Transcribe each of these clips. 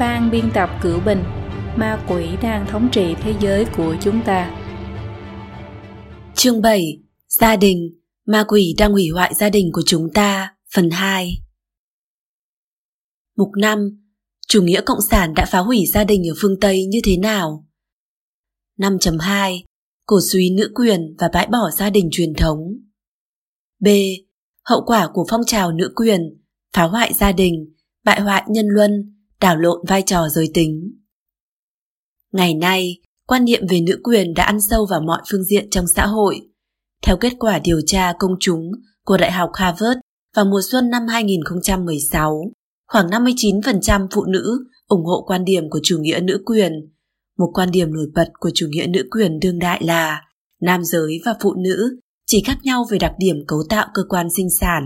Ban biên tập Cửu Bình Ma quỷ đang thống trị thế giới của chúng ta Chương 7 Gia đình, Ma quỷ đang hủy hoại gia đình của chúng ta, Phần 2 Mục 5 Chủ nghĩa Cộng sản đã phá hủy gia đình ở phương Tây như thế nào? 5.2 Cổ suý nữ quyền và bãi bỏ gia đình truyền thống B. Hậu quả của phong trào nữ quyền, Phá hoại gia đình, Bại hoại nhân luân đảo lộn vai trò giới tính. Ngày nay, quan niệm về nữ quyền đã ăn sâu vào mọi phương diện trong xã hội. Theo kết quả điều tra công chúng của Đại học Harvard vào mùa xuân năm 2016, khoảng 59% phụ nữ ủng hộ quan điểm của chủ nghĩa nữ quyền. Một quan điểm nổi bật của chủ nghĩa nữ quyền đương đại là nam giới và phụ nữ chỉ khác nhau về đặc điểm cấu tạo cơ quan sinh sản,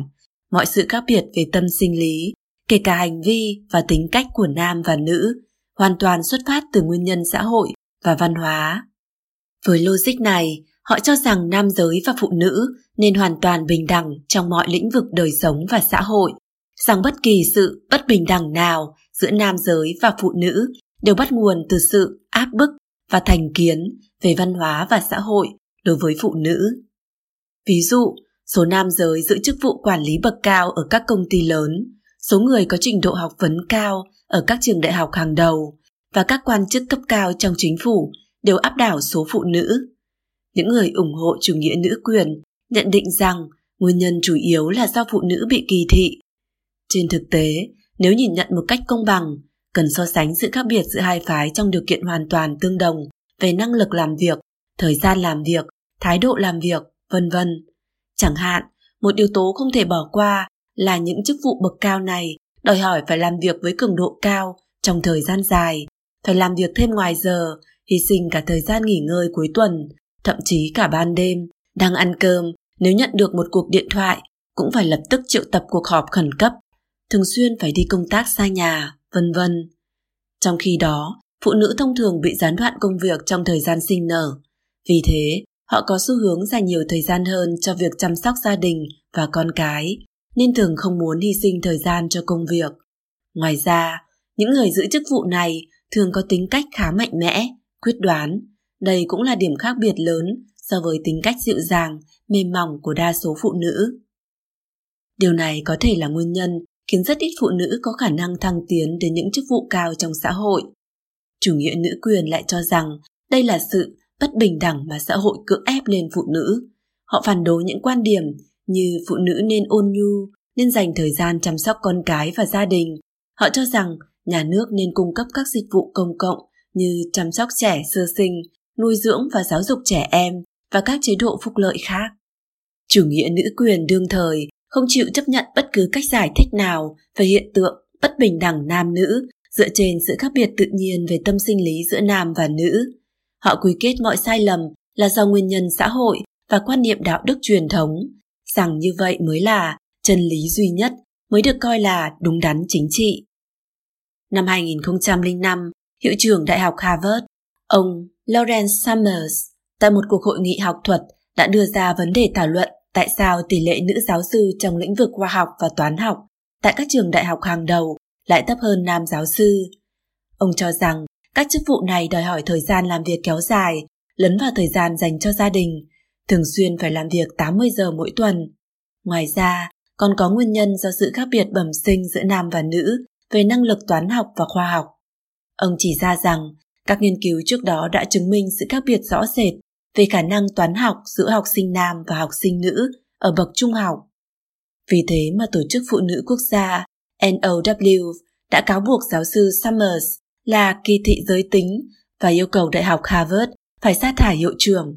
mọi sự khác biệt về tâm sinh lý kể cả hành vi và tính cách của nam và nữ, hoàn toàn xuất phát từ nguyên nhân xã hội và văn hóa. Với logic này, họ cho rằng nam giới và phụ nữ nên hoàn toàn bình đẳng trong mọi lĩnh vực đời sống và xã hội, rằng bất kỳ sự bất bình đẳng nào giữa nam giới và phụ nữ đều bắt nguồn từ sự áp bức và thành kiến về văn hóa và xã hội đối với phụ nữ. Ví dụ, số nam giới giữ chức vụ quản lý bậc cao ở các công ty lớn số người có trình độ học vấn cao ở các trường đại học hàng đầu và các quan chức cấp cao trong chính phủ đều áp đảo số phụ nữ. Những người ủng hộ chủ nghĩa nữ quyền nhận định rằng nguyên nhân chủ yếu là do phụ nữ bị kỳ thị. Trên thực tế, nếu nhìn nhận một cách công bằng, cần so sánh sự khác biệt giữa hai phái trong điều kiện hoàn toàn tương đồng về năng lực làm việc, thời gian làm việc, thái độ làm việc, vân vân. Chẳng hạn, một yếu tố không thể bỏ qua là những chức vụ bậc cao này đòi hỏi phải làm việc với cường độ cao trong thời gian dài, phải làm việc thêm ngoài giờ, hy sinh cả thời gian nghỉ ngơi cuối tuần, thậm chí cả ban đêm, đang ăn cơm, nếu nhận được một cuộc điện thoại, cũng phải lập tức triệu tập cuộc họp khẩn cấp, thường xuyên phải đi công tác xa nhà, vân vân. Trong khi đó, phụ nữ thông thường bị gián đoạn công việc trong thời gian sinh nở. Vì thế, họ có xu hướng dành nhiều thời gian hơn cho việc chăm sóc gia đình và con cái, nên thường không muốn hy sinh thời gian cho công việc. Ngoài ra, những người giữ chức vụ này thường có tính cách khá mạnh mẽ, quyết đoán. Đây cũng là điểm khác biệt lớn so với tính cách dịu dàng, mềm mỏng của đa số phụ nữ. Điều này có thể là nguyên nhân khiến rất ít phụ nữ có khả năng thăng tiến đến những chức vụ cao trong xã hội. Chủ nghĩa nữ quyền lại cho rằng đây là sự bất bình đẳng mà xã hội cưỡng ép lên phụ nữ. Họ phản đối những quan điểm như phụ nữ nên ôn nhu, nên dành thời gian chăm sóc con cái và gia đình. Họ cho rằng nhà nước nên cung cấp các dịch vụ công cộng như chăm sóc trẻ sơ sinh, nuôi dưỡng và giáo dục trẻ em và các chế độ phúc lợi khác. Chủ nghĩa nữ quyền đương thời không chịu chấp nhận bất cứ cách giải thích nào về hiện tượng bất bình đẳng nam nữ dựa trên sự khác biệt tự nhiên về tâm sinh lý giữa nam và nữ. Họ quy kết mọi sai lầm là do nguyên nhân xã hội và quan niệm đạo đức truyền thống rằng như vậy mới là chân lý duy nhất, mới được coi là đúng đắn chính trị. Năm 2005, hiệu trưởng Đại học Harvard, ông Lawrence Summers, tại một cuộc hội nghị học thuật đã đưa ra vấn đề thảo luận tại sao tỷ lệ nữ giáo sư trong lĩnh vực khoa học và toán học tại các trường đại học hàng đầu lại thấp hơn nam giáo sư. Ông cho rằng các chức vụ này đòi hỏi thời gian làm việc kéo dài, lấn vào thời gian dành cho gia đình, thường xuyên phải làm việc 80 giờ mỗi tuần. Ngoài ra, còn có nguyên nhân do sự khác biệt bẩm sinh giữa nam và nữ về năng lực toán học và khoa học. Ông chỉ ra rằng các nghiên cứu trước đó đã chứng minh sự khác biệt rõ rệt về khả năng toán học giữa học sinh nam và học sinh nữ ở bậc trung học. Vì thế mà Tổ chức Phụ nữ Quốc gia NOW đã cáo buộc giáo sư Summers là kỳ thị giới tính và yêu cầu Đại học Harvard phải sa thải hiệu trưởng.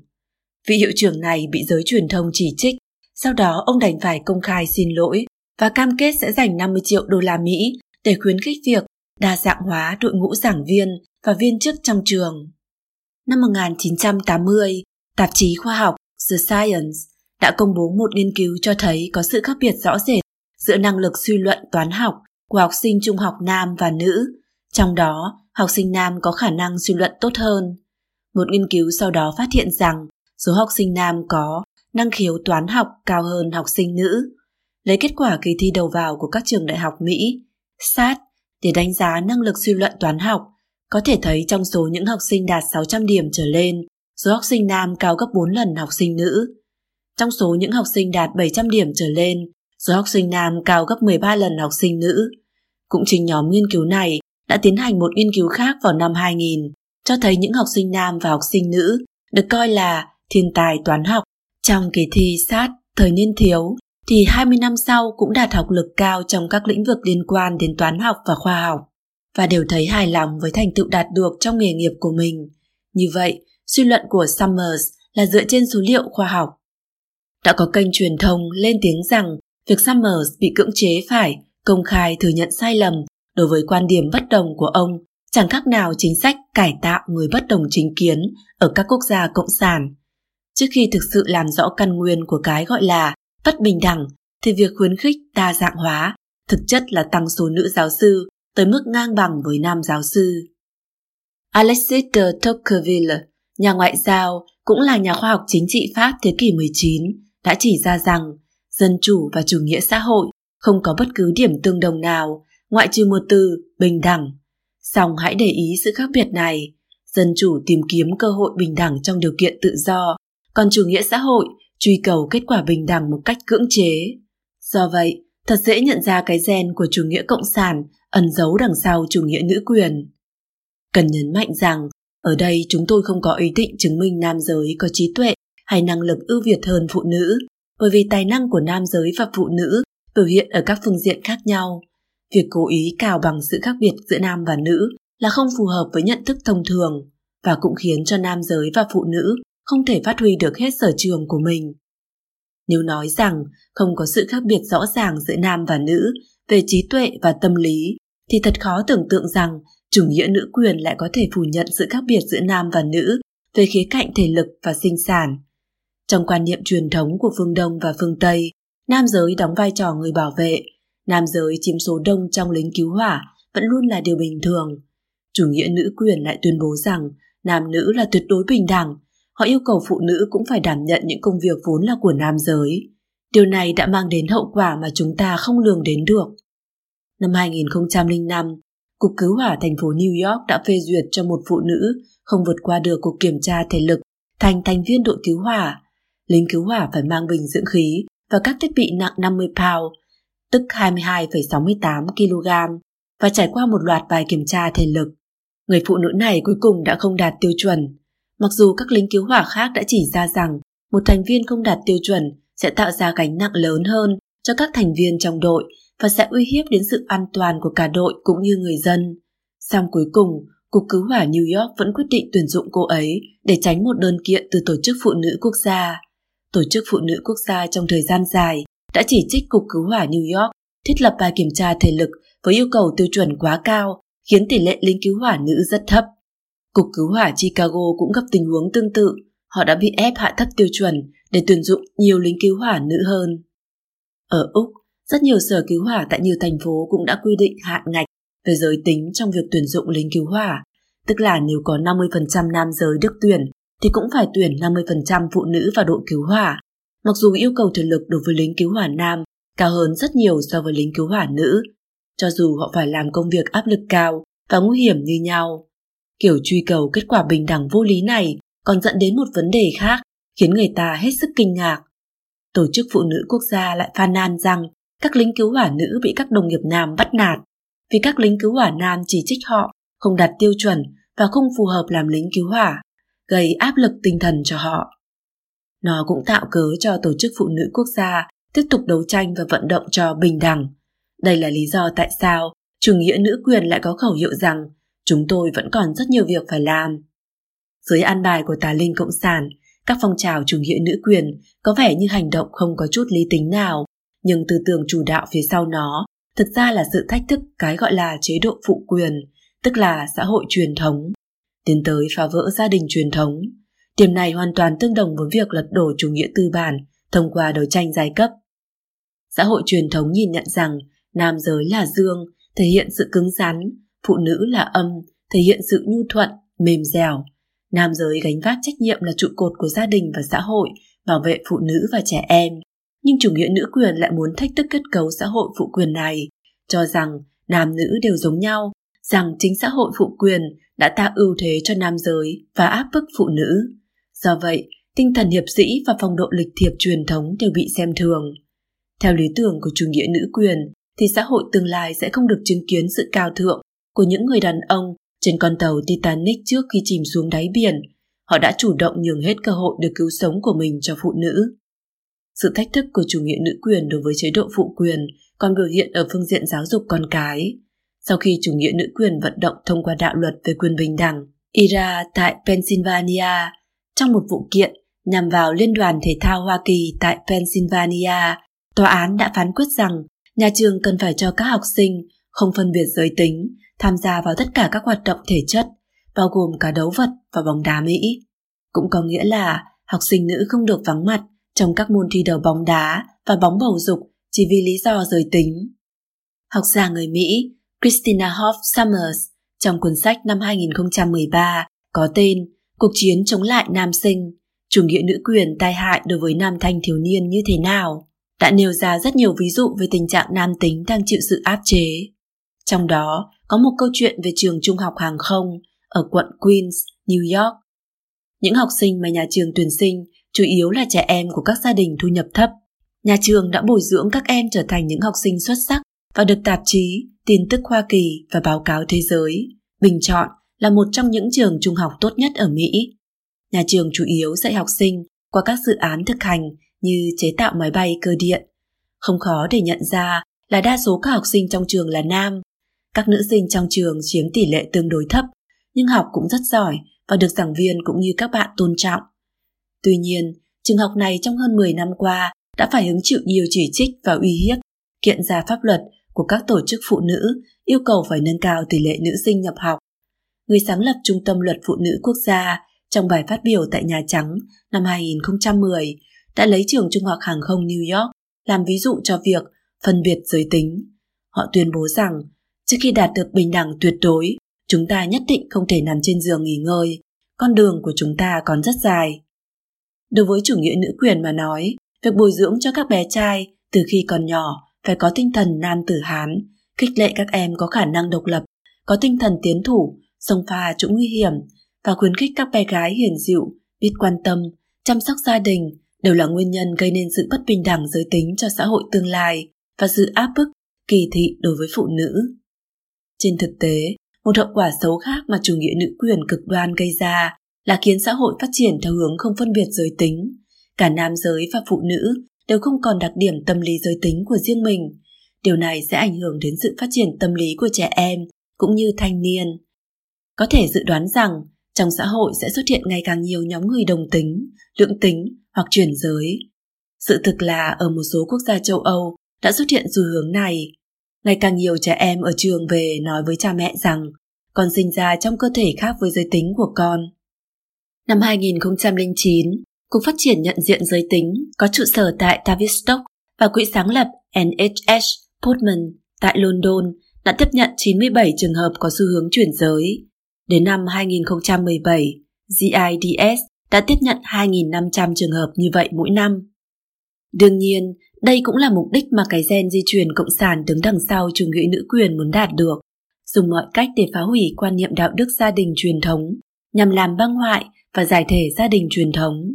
Vị hiệu trưởng này bị giới truyền thông chỉ trích, sau đó ông đành phải công khai xin lỗi và cam kết sẽ dành 50 triệu đô la Mỹ để khuyến khích việc đa dạng hóa đội ngũ giảng viên và viên chức trong trường. Năm 1980, tạp chí khoa học The Science đã công bố một nghiên cứu cho thấy có sự khác biệt rõ rệt giữa năng lực suy luận toán học của học sinh trung học nam và nữ, trong đó học sinh nam có khả năng suy luận tốt hơn. Một nghiên cứu sau đó phát hiện rằng số học sinh nam có năng khiếu toán học cao hơn học sinh nữ. Lấy kết quả kỳ thi đầu vào của các trường đại học Mỹ, SAT để đánh giá năng lực suy luận toán học, có thể thấy trong số những học sinh đạt 600 điểm trở lên, số học sinh nam cao gấp 4 lần học sinh nữ. Trong số những học sinh đạt 700 điểm trở lên, số học sinh nam cao gấp 13 lần học sinh nữ. Cũng chính nhóm nghiên cứu này đã tiến hành một nghiên cứu khác vào năm 2000, cho thấy những học sinh nam và học sinh nữ được coi là thiên tài toán học. Trong kỳ thi sát thời niên thiếu thì 20 năm sau cũng đạt học lực cao trong các lĩnh vực liên quan đến toán học và khoa học và đều thấy hài lòng với thành tựu đạt được trong nghề nghiệp của mình. Như vậy, suy luận của Summers là dựa trên số liệu khoa học. Đã có kênh truyền thông lên tiếng rằng việc Summers bị cưỡng chế phải công khai thừa nhận sai lầm đối với quan điểm bất đồng của ông chẳng khác nào chính sách cải tạo người bất đồng chính kiến ở các quốc gia cộng sản. Trước khi thực sự làm rõ căn nguyên của cái gọi là bất bình đẳng thì việc khuyến khích đa dạng hóa thực chất là tăng số nữ giáo sư tới mức ngang bằng với nam giáo sư. Alexis de Tocqueville, nhà ngoại giao, cũng là nhà khoa học chính trị Pháp thế kỷ 19, đã chỉ ra rằng dân chủ và chủ nghĩa xã hội không có bất cứ điểm tương đồng nào ngoại trừ một từ bình đẳng. Song hãy để ý sự khác biệt này. Dân chủ tìm kiếm cơ hội bình đẳng trong điều kiện tự do, còn chủ nghĩa xã hội truy cầu kết quả bình đẳng một cách cưỡng chế. Do vậy, thật dễ nhận ra cái gen của chủ nghĩa cộng sản ẩn giấu đằng sau chủ nghĩa nữ quyền. Cần nhấn mạnh rằng, ở đây chúng tôi không có ý định chứng minh nam giới có trí tuệ hay năng lực ưu việt hơn phụ nữ, bởi vì tài năng của nam giới và phụ nữ biểu hiện ở các phương diện khác nhau. Việc cố ý cào bằng sự khác biệt giữa nam và nữ là không phù hợp với nhận thức thông thường và cũng khiến cho nam giới và phụ nữ không thể phát huy được hết sở trường của mình. Nếu nói rằng không có sự khác biệt rõ ràng giữa nam và nữ về trí tuệ và tâm lý, thì thật khó tưởng tượng rằng chủ nghĩa nữ quyền lại có thể phủ nhận sự khác biệt giữa nam và nữ về khía cạnh thể lực và sinh sản. Trong quan niệm truyền thống của phương Đông và phương Tây, nam giới đóng vai trò người bảo vệ, nam giới chiếm số đông trong lính cứu hỏa vẫn luôn là điều bình thường. Chủ nghĩa nữ quyền lại tuyên bố rằng nam nữ là tuyệt đối bình đẳng, họ yêu cầu phụ nữ cũng phải đảm nhận những công việc vốn là của nam giới. Điều này đã mang đến hậu quả mà chúng ta không lường đến được. Năm 2005, Cục Cứu hỏa thành phố New York đã phê duyệt cho một phụ nữ không vượt qua được cuộc kiểm tra thể lực thành thành viên đội cứu hỏa. Lính cứu hỏa phải mang bình dưỡng khí và các thiết bị nặng 50 pound, tức 22,68 kg, và trải qua một loạt bài kiểm tra thể lực. Người phụ nữ này cuối cùng đã không đạt tiêu chuẩn. Mặc dù các lính cứu hỏa khác đã chỉ ra rằng một thành viên không đạt tiêu chuẩn sẽ tạo ra gánh nặng lớn hơn cho các thành viên trong đội và sẽ uy hiếp đến sự an toàn của cả đội cũng như người dân. Song cuối cùng, Cục Cứu hỏa New York vẫn quyết định tuyển dụng cô ấy để tránh một đơn kiện từ Tổ chức Phụ nữ Quốc gia. Tổ chức Phụ nữ Quốc gia trong thời gian dài đã chỉ trích Cục Cứu hỏa New York thiết lập bài kiểm tra thể lực với yêu cầu tiêu chuẩn quá cao, khiến tỷ lệ lính cứu hỏa nữ rất thấp. Cục Cứu hỏa Chicago cũng gặp tình huống tương tự, họ đã bị ép hạ thấp tiêu chuẩn để tuyển dụng nhiều lính cứu hỏa nữ hơn. Ở Úc, rất nhiều sở cứu hỏa tại nhiều thành phố cũng đã quy định hạn ngạch về giới tính trong việc tuyển dụng lính cứu hỏa, tức là nếu có 50% nam giới được tuyển thì cũng phải tuyển 50% phụ nữ vào đội cứu hỏa. Mặc dù yêu cầu thể lực đối với lính cứu hỏa nam cao hơn rất nhiều so với lính cứu hỏa nữ, cho dù họ phải làm công việc áp lực cao và nguy hiểm như nhau. Kiểu truy cầu kết quả bình đẳng vô lý này còn dẫn đến một vấn đề khác khiến người ta hết sức kinh ngạc. Tổ chức Phụ nữ Quốc gia lại phàn nàn rằng các lính cứu hỏa nữ bị các đồng nghiệp nam bắt nạt vì các lính cứu hỏa nam chỉ trích họ không đạt tiêu chuẩn và không phù hợp làm lính cứu hỏa, gây áp lực tinh thần cho họ. Nó cũng tạo cớ cho Tổ chức Phụ nữ Quốc gia tiếp tục đấu tranh và vận động cho bình đẳng. Đây là lý do tại sao chủ nghĩa nữ quyền lại có khẩu hiệu rằng chúng tôi vẫn còn rất nhiều việc phải làm. Dưới an bài của tà linh cộng sản, các phong trào chủ nghĩa nữ quyền có vẻ như hành động không có chút lý tính nào, nhưng tư tưởng chủ đạo phía sau nó thực ra là sự thách thức cái gọi là chế độ phụ quyền, tức là xã hội truyền thống, tiến tới phá vỡ gia đình truyền thống. Điểm này hoàn toàn tương đồng với việc lật đổ chủ nghĩa tư bản thông qua đấu tranh giai cấp. Xã hội truyền thống nhìn nhận rằng nam giới là dương, thể hiện sự cứng rắn, phụ nữ là âm, thể hiện sự nhu thuận, mềm dẻo. Nam giới gánh vác trách nhiệm là trụ cột của gia đình và xã hội, bảo vệ phụ nữ và trẻ em. Nhưng chủ nghĩa nữ quyền lại muốn thách thức kết cấu xã hội phụ quyền này, cho rằng nam nữ đều giống nhau, rằng chính xã hội phụ quyền đã tạo ưu thế cho nam giới và áp bức phụ nữ. Do vậy, tinh thần hiệp sĩ và phong độ lịch thiệp truyền thống đều bị xem thường. Theo lý tưởng của chủ nghĩa nữ quyền, thì xã hội tương lai sẽ không được chứng kiến sự cao thượng của những người đàn ông trên con tàu Titanic trước khi chìm xuống đáy biển. Họ đã chủ động nhường hết cơ hội được cứu sống của mình cho phụ nữ. Sự thách thức của chủ nghĩa nữ quyền đối với chế độ phụ quyền còn biểu hiện ở phương diện giáo dục con cái. Sau khi chủ nghĩa nữ quyền vận động thông qua đạo luật về quyền bình đẳng, IRA tại Pennsylvania, trong một vụ kiện nhằm vào Liên đoàn Thể thao Hoa Kỳ tại Pennsylvania, tòa án đã phán quyết rằng nhà trường cần phải cho các học sinh không phân biệt giới tính tham gia vào tất cả các hoạt động thể chất, bao gồm cả đấu vật và bóng đá Mỹ. Cũng có nghĩa là học sinh nữ không được vắng mặt trong các môn thi đấu bóng đá và bóng bầu dục chỉ vì lý do giới tính. Học giả người Mỹ Christina Hoff Summers trong cuốn sách năm 2013 có tên Cuộc chiến chống lại nam sinh, chủ nghĩa nữ quyền tai hại đối với nam thanh thiếu niên như thế nào, đã nêu ra rất nhiều ví dụ về tình trạng nam tính đang chịu sự áp chế. Trong đó có một câu chuyện về trường trung học hàng không ở quận Queens, New York. Những học sinh mà nhà trường tuyển sinh chủ yếu là trẻ em của các gia đình thu nhập thấp. Nhà trường đã bồi dưỡng các em trở thành những học sinh xuất sắc và được tạp chí, tin tức Hoa Kỳ và báo cáo thế giới bình chọn là một trong những trường trung học tốt nhất ở Mỹ. Nhà trường chủ yếu dạy học sinh qua các dự án thực hành như chế tạo máy bay cơ điện. Không khó để nhận ra là đa số các học sinh trong trường là nam. Các nữ sinh trong trường chiếm tỷ lệ tương đối thấp, nhưng học cũng rất giỏi và được giảng viên cũng như các bạn tôn trọng. Tuy nhiên, trường học này trong hơn 10 năm qua đã phải hứng chịu nhiều chỉ trích và uy hiếp, kiện ra pháp luật của các tổ chức phụ nữ yêu cầu phải nâng cao tỷ lệ nữ sinh nhập học. Người sáng lập Trung tâm Luật Phụ nữ Quốc gia trong bài phát biểu tại Nhà Trắng năm 2010 đã lấy trường trung học hàng không New York làm ví dụ cho việc phân biệt giới tính. Họ tuyên bố rằng trước khi đạt được bình đẳng tuyệt đối, chúng ta nhất định không thể nằm trên giường nghỉ ngơi, con đường của chúng ta còn rất dài. Đối với chủ nghĩa nữ quyền mà nói, việc bồi dưỡng cho các bé trai từ khi còn nhỏ phải có tinh thần nam tử hán, khích lệ các em có khả năng độc lập, có tinh thần tiến thủ, sông pha chỗ nguy hiểm và khuyến khích các bé gái hiền dịu, biết quan tâm, chăm sóc gia đình đều là nguyên nhân gây nên sự bất bình đẳng giới tính cho xã hội tương lai và sự áp bức, kỳ thị đối với phụ nữ. Trên thực tế, một hậu quả xấu khác mà chủ nghĩa nữ quyền cực đoan gây ra là khiến xã hội phát triển theo hướng không phân biệt giới tính. Cả nam giới và phụ nữ đều không còn đặc điểm tâm lý giới tính của riêng mình. Điều này sẽ ảnh hưởng đến sự phát triển tâm lý của trẻ em cũng như thanh niên. Có thể dự đoán rằng trong xã hội sẽ xuất hiện ngày càng nhiều nhóm người đồng tính, lưỡng tính hoặc chuyển giới. Sự thực là ở một số quốc gia châu Âu đã xuất hiện xu hướng này. Ngày càng nhiều trẻ em ở trường về nói với cha mẹ rằng con sinh ra trong cơ thể khác với giới tính của con. Năm 2009, Cục Phát triển Nhận diện Giới tính có trụ sở tại Tavistock và quỹ sáng lập NHS Portman tại London đã tiếp nhận 97 trường hợp có xu hướng chuyển giới. Đến năm 2017, GIDS đã tiếp nhận 2.500 trường hợp như vậy mỗi năm. Đương nhiên, đây cũng là mục đích mà cái gen di truyền cộng sản đứng đằng sau chủ nghĩa nữ quyền muốn đạt được, dùng mọi cách để phá hủy quan niệm đạo đức gia đình truyền thống, nhằm làm băng hoại và giải thể gia đình truyền thống.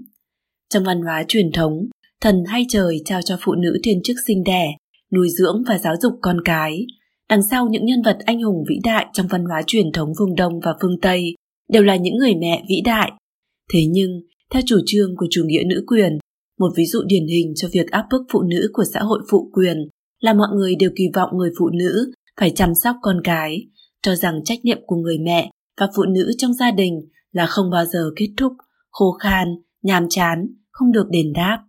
Trong văn hóa truyền thống, thần hay trời trao cho phụ nữ thiên chức sinh đẻ, nuôi dưỡng và giáo dục con cái. Đằng sau những nhân vật anh hùng vĩ đại trong văn hóa truyền thống phương Đông và phương Tây đều là những người mẹ vĩ đại. Thế nhưng, theo chủ trương của chủ nghĩa nữ quyền, một ví dụ điển hình cho việc áp bức phụ nữ của xã hội phụ quyền là mọi người đều kỳ vọng người phụ nữ phải chăm sóc con cái, cho rằng trách nhiệm của người mẹ và phụ nữ trong gia đình là không bao giờ kết thúc, khô khan, nhàm chán không được đền đáp.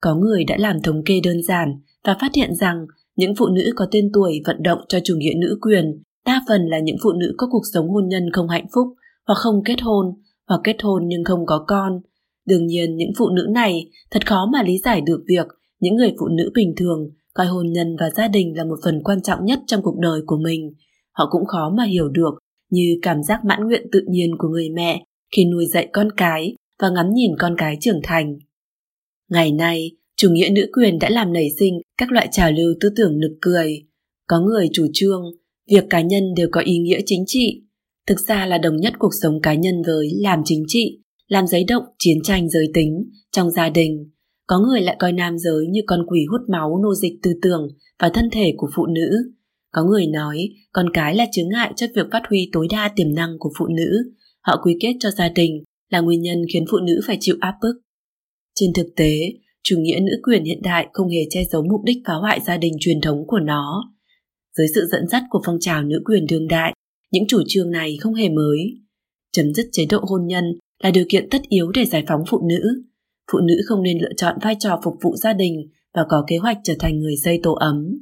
Có người đã làm thống kê đơn giản và phát hiện rằng những phụ nữ có tên tuổi vận động cho chủ nghĩa nữ quyền đa phần là những phụ nữ có cuộc sống hôn nhân không hạnh phúc hoặc không kết hôn hoặc kết hôn nhưng không có con. Đương nhiên những phụ nữ này thật khó mà lý giải được việc những người phụ nữ bình thường coi hôn nhân và gia đình là một phần quan trọng nhất trong cuộc đời của mình. Họ cũng khó mà hiểu được như cảm giác mãn nguyện tự nhiên của người mẹ khi nuôi dạy con cái và ngắm nhìn con cái trưởng thành. Ngày nay, chủ nghĩa nữ quyền đã làm nảy sinh các loại trào lưu tư tưởng nực cười. Có người chủ trương, việc cá nhân đều có ý nghĩa chính trị, thực ra là đồng nhất cuộc sống cá nhân với làm chính trị, làm giấy động chiến tranh giới tính trong gia đình. Có người lại coi nam giới như con quỷ hút máu nô dịch tư tưởng và thân thể của phụ nữ. Có người nói con cái là chướng ngại cho việc phát huy tối đa tiềm năng của phụ nữ. Họ quy kết cho gia đình là nguyên nhân khiến phụ nữ phải chịu áp bức. Trên thực tế, chủ nghĩa nữ quyền hiện đại không hề che giấu mục đích phá hoại gia đình truyền thống của nó. Dưới sự dẫn dắt của phong trào nữ quyền đương đại, những chủ trương này không hề mới. Chấm dứt chế độ hôn nhân là điều kiện tất yếu để giải phóng phụ nữ. Phụ nữ không nên lựa chọn vai trò phục vụ gia đình và có kế hoạch trở thành người xây tổ ấm.